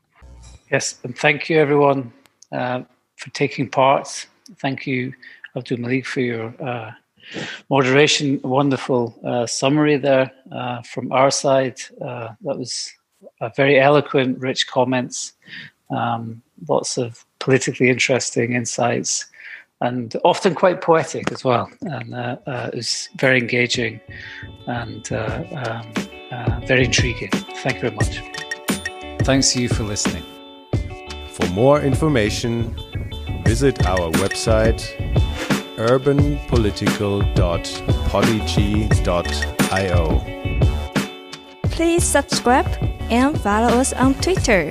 Yes, and thank you everyone uh, for taking part. Thank you, AbdouMaliq, for your uh, moderation. Wonderful uh, summary there uh, from our side. that was very eloquent, rich comments, um, lots of politically interesting insights and often quite poetic as well. And uh, uh, it was very engaging and uh, um, uh, very intriguing. Thank you very much. Thanks to you for listening. For more information, visit our website urbanpolitical.podigee.io. Please subscribe and follow us on Twitter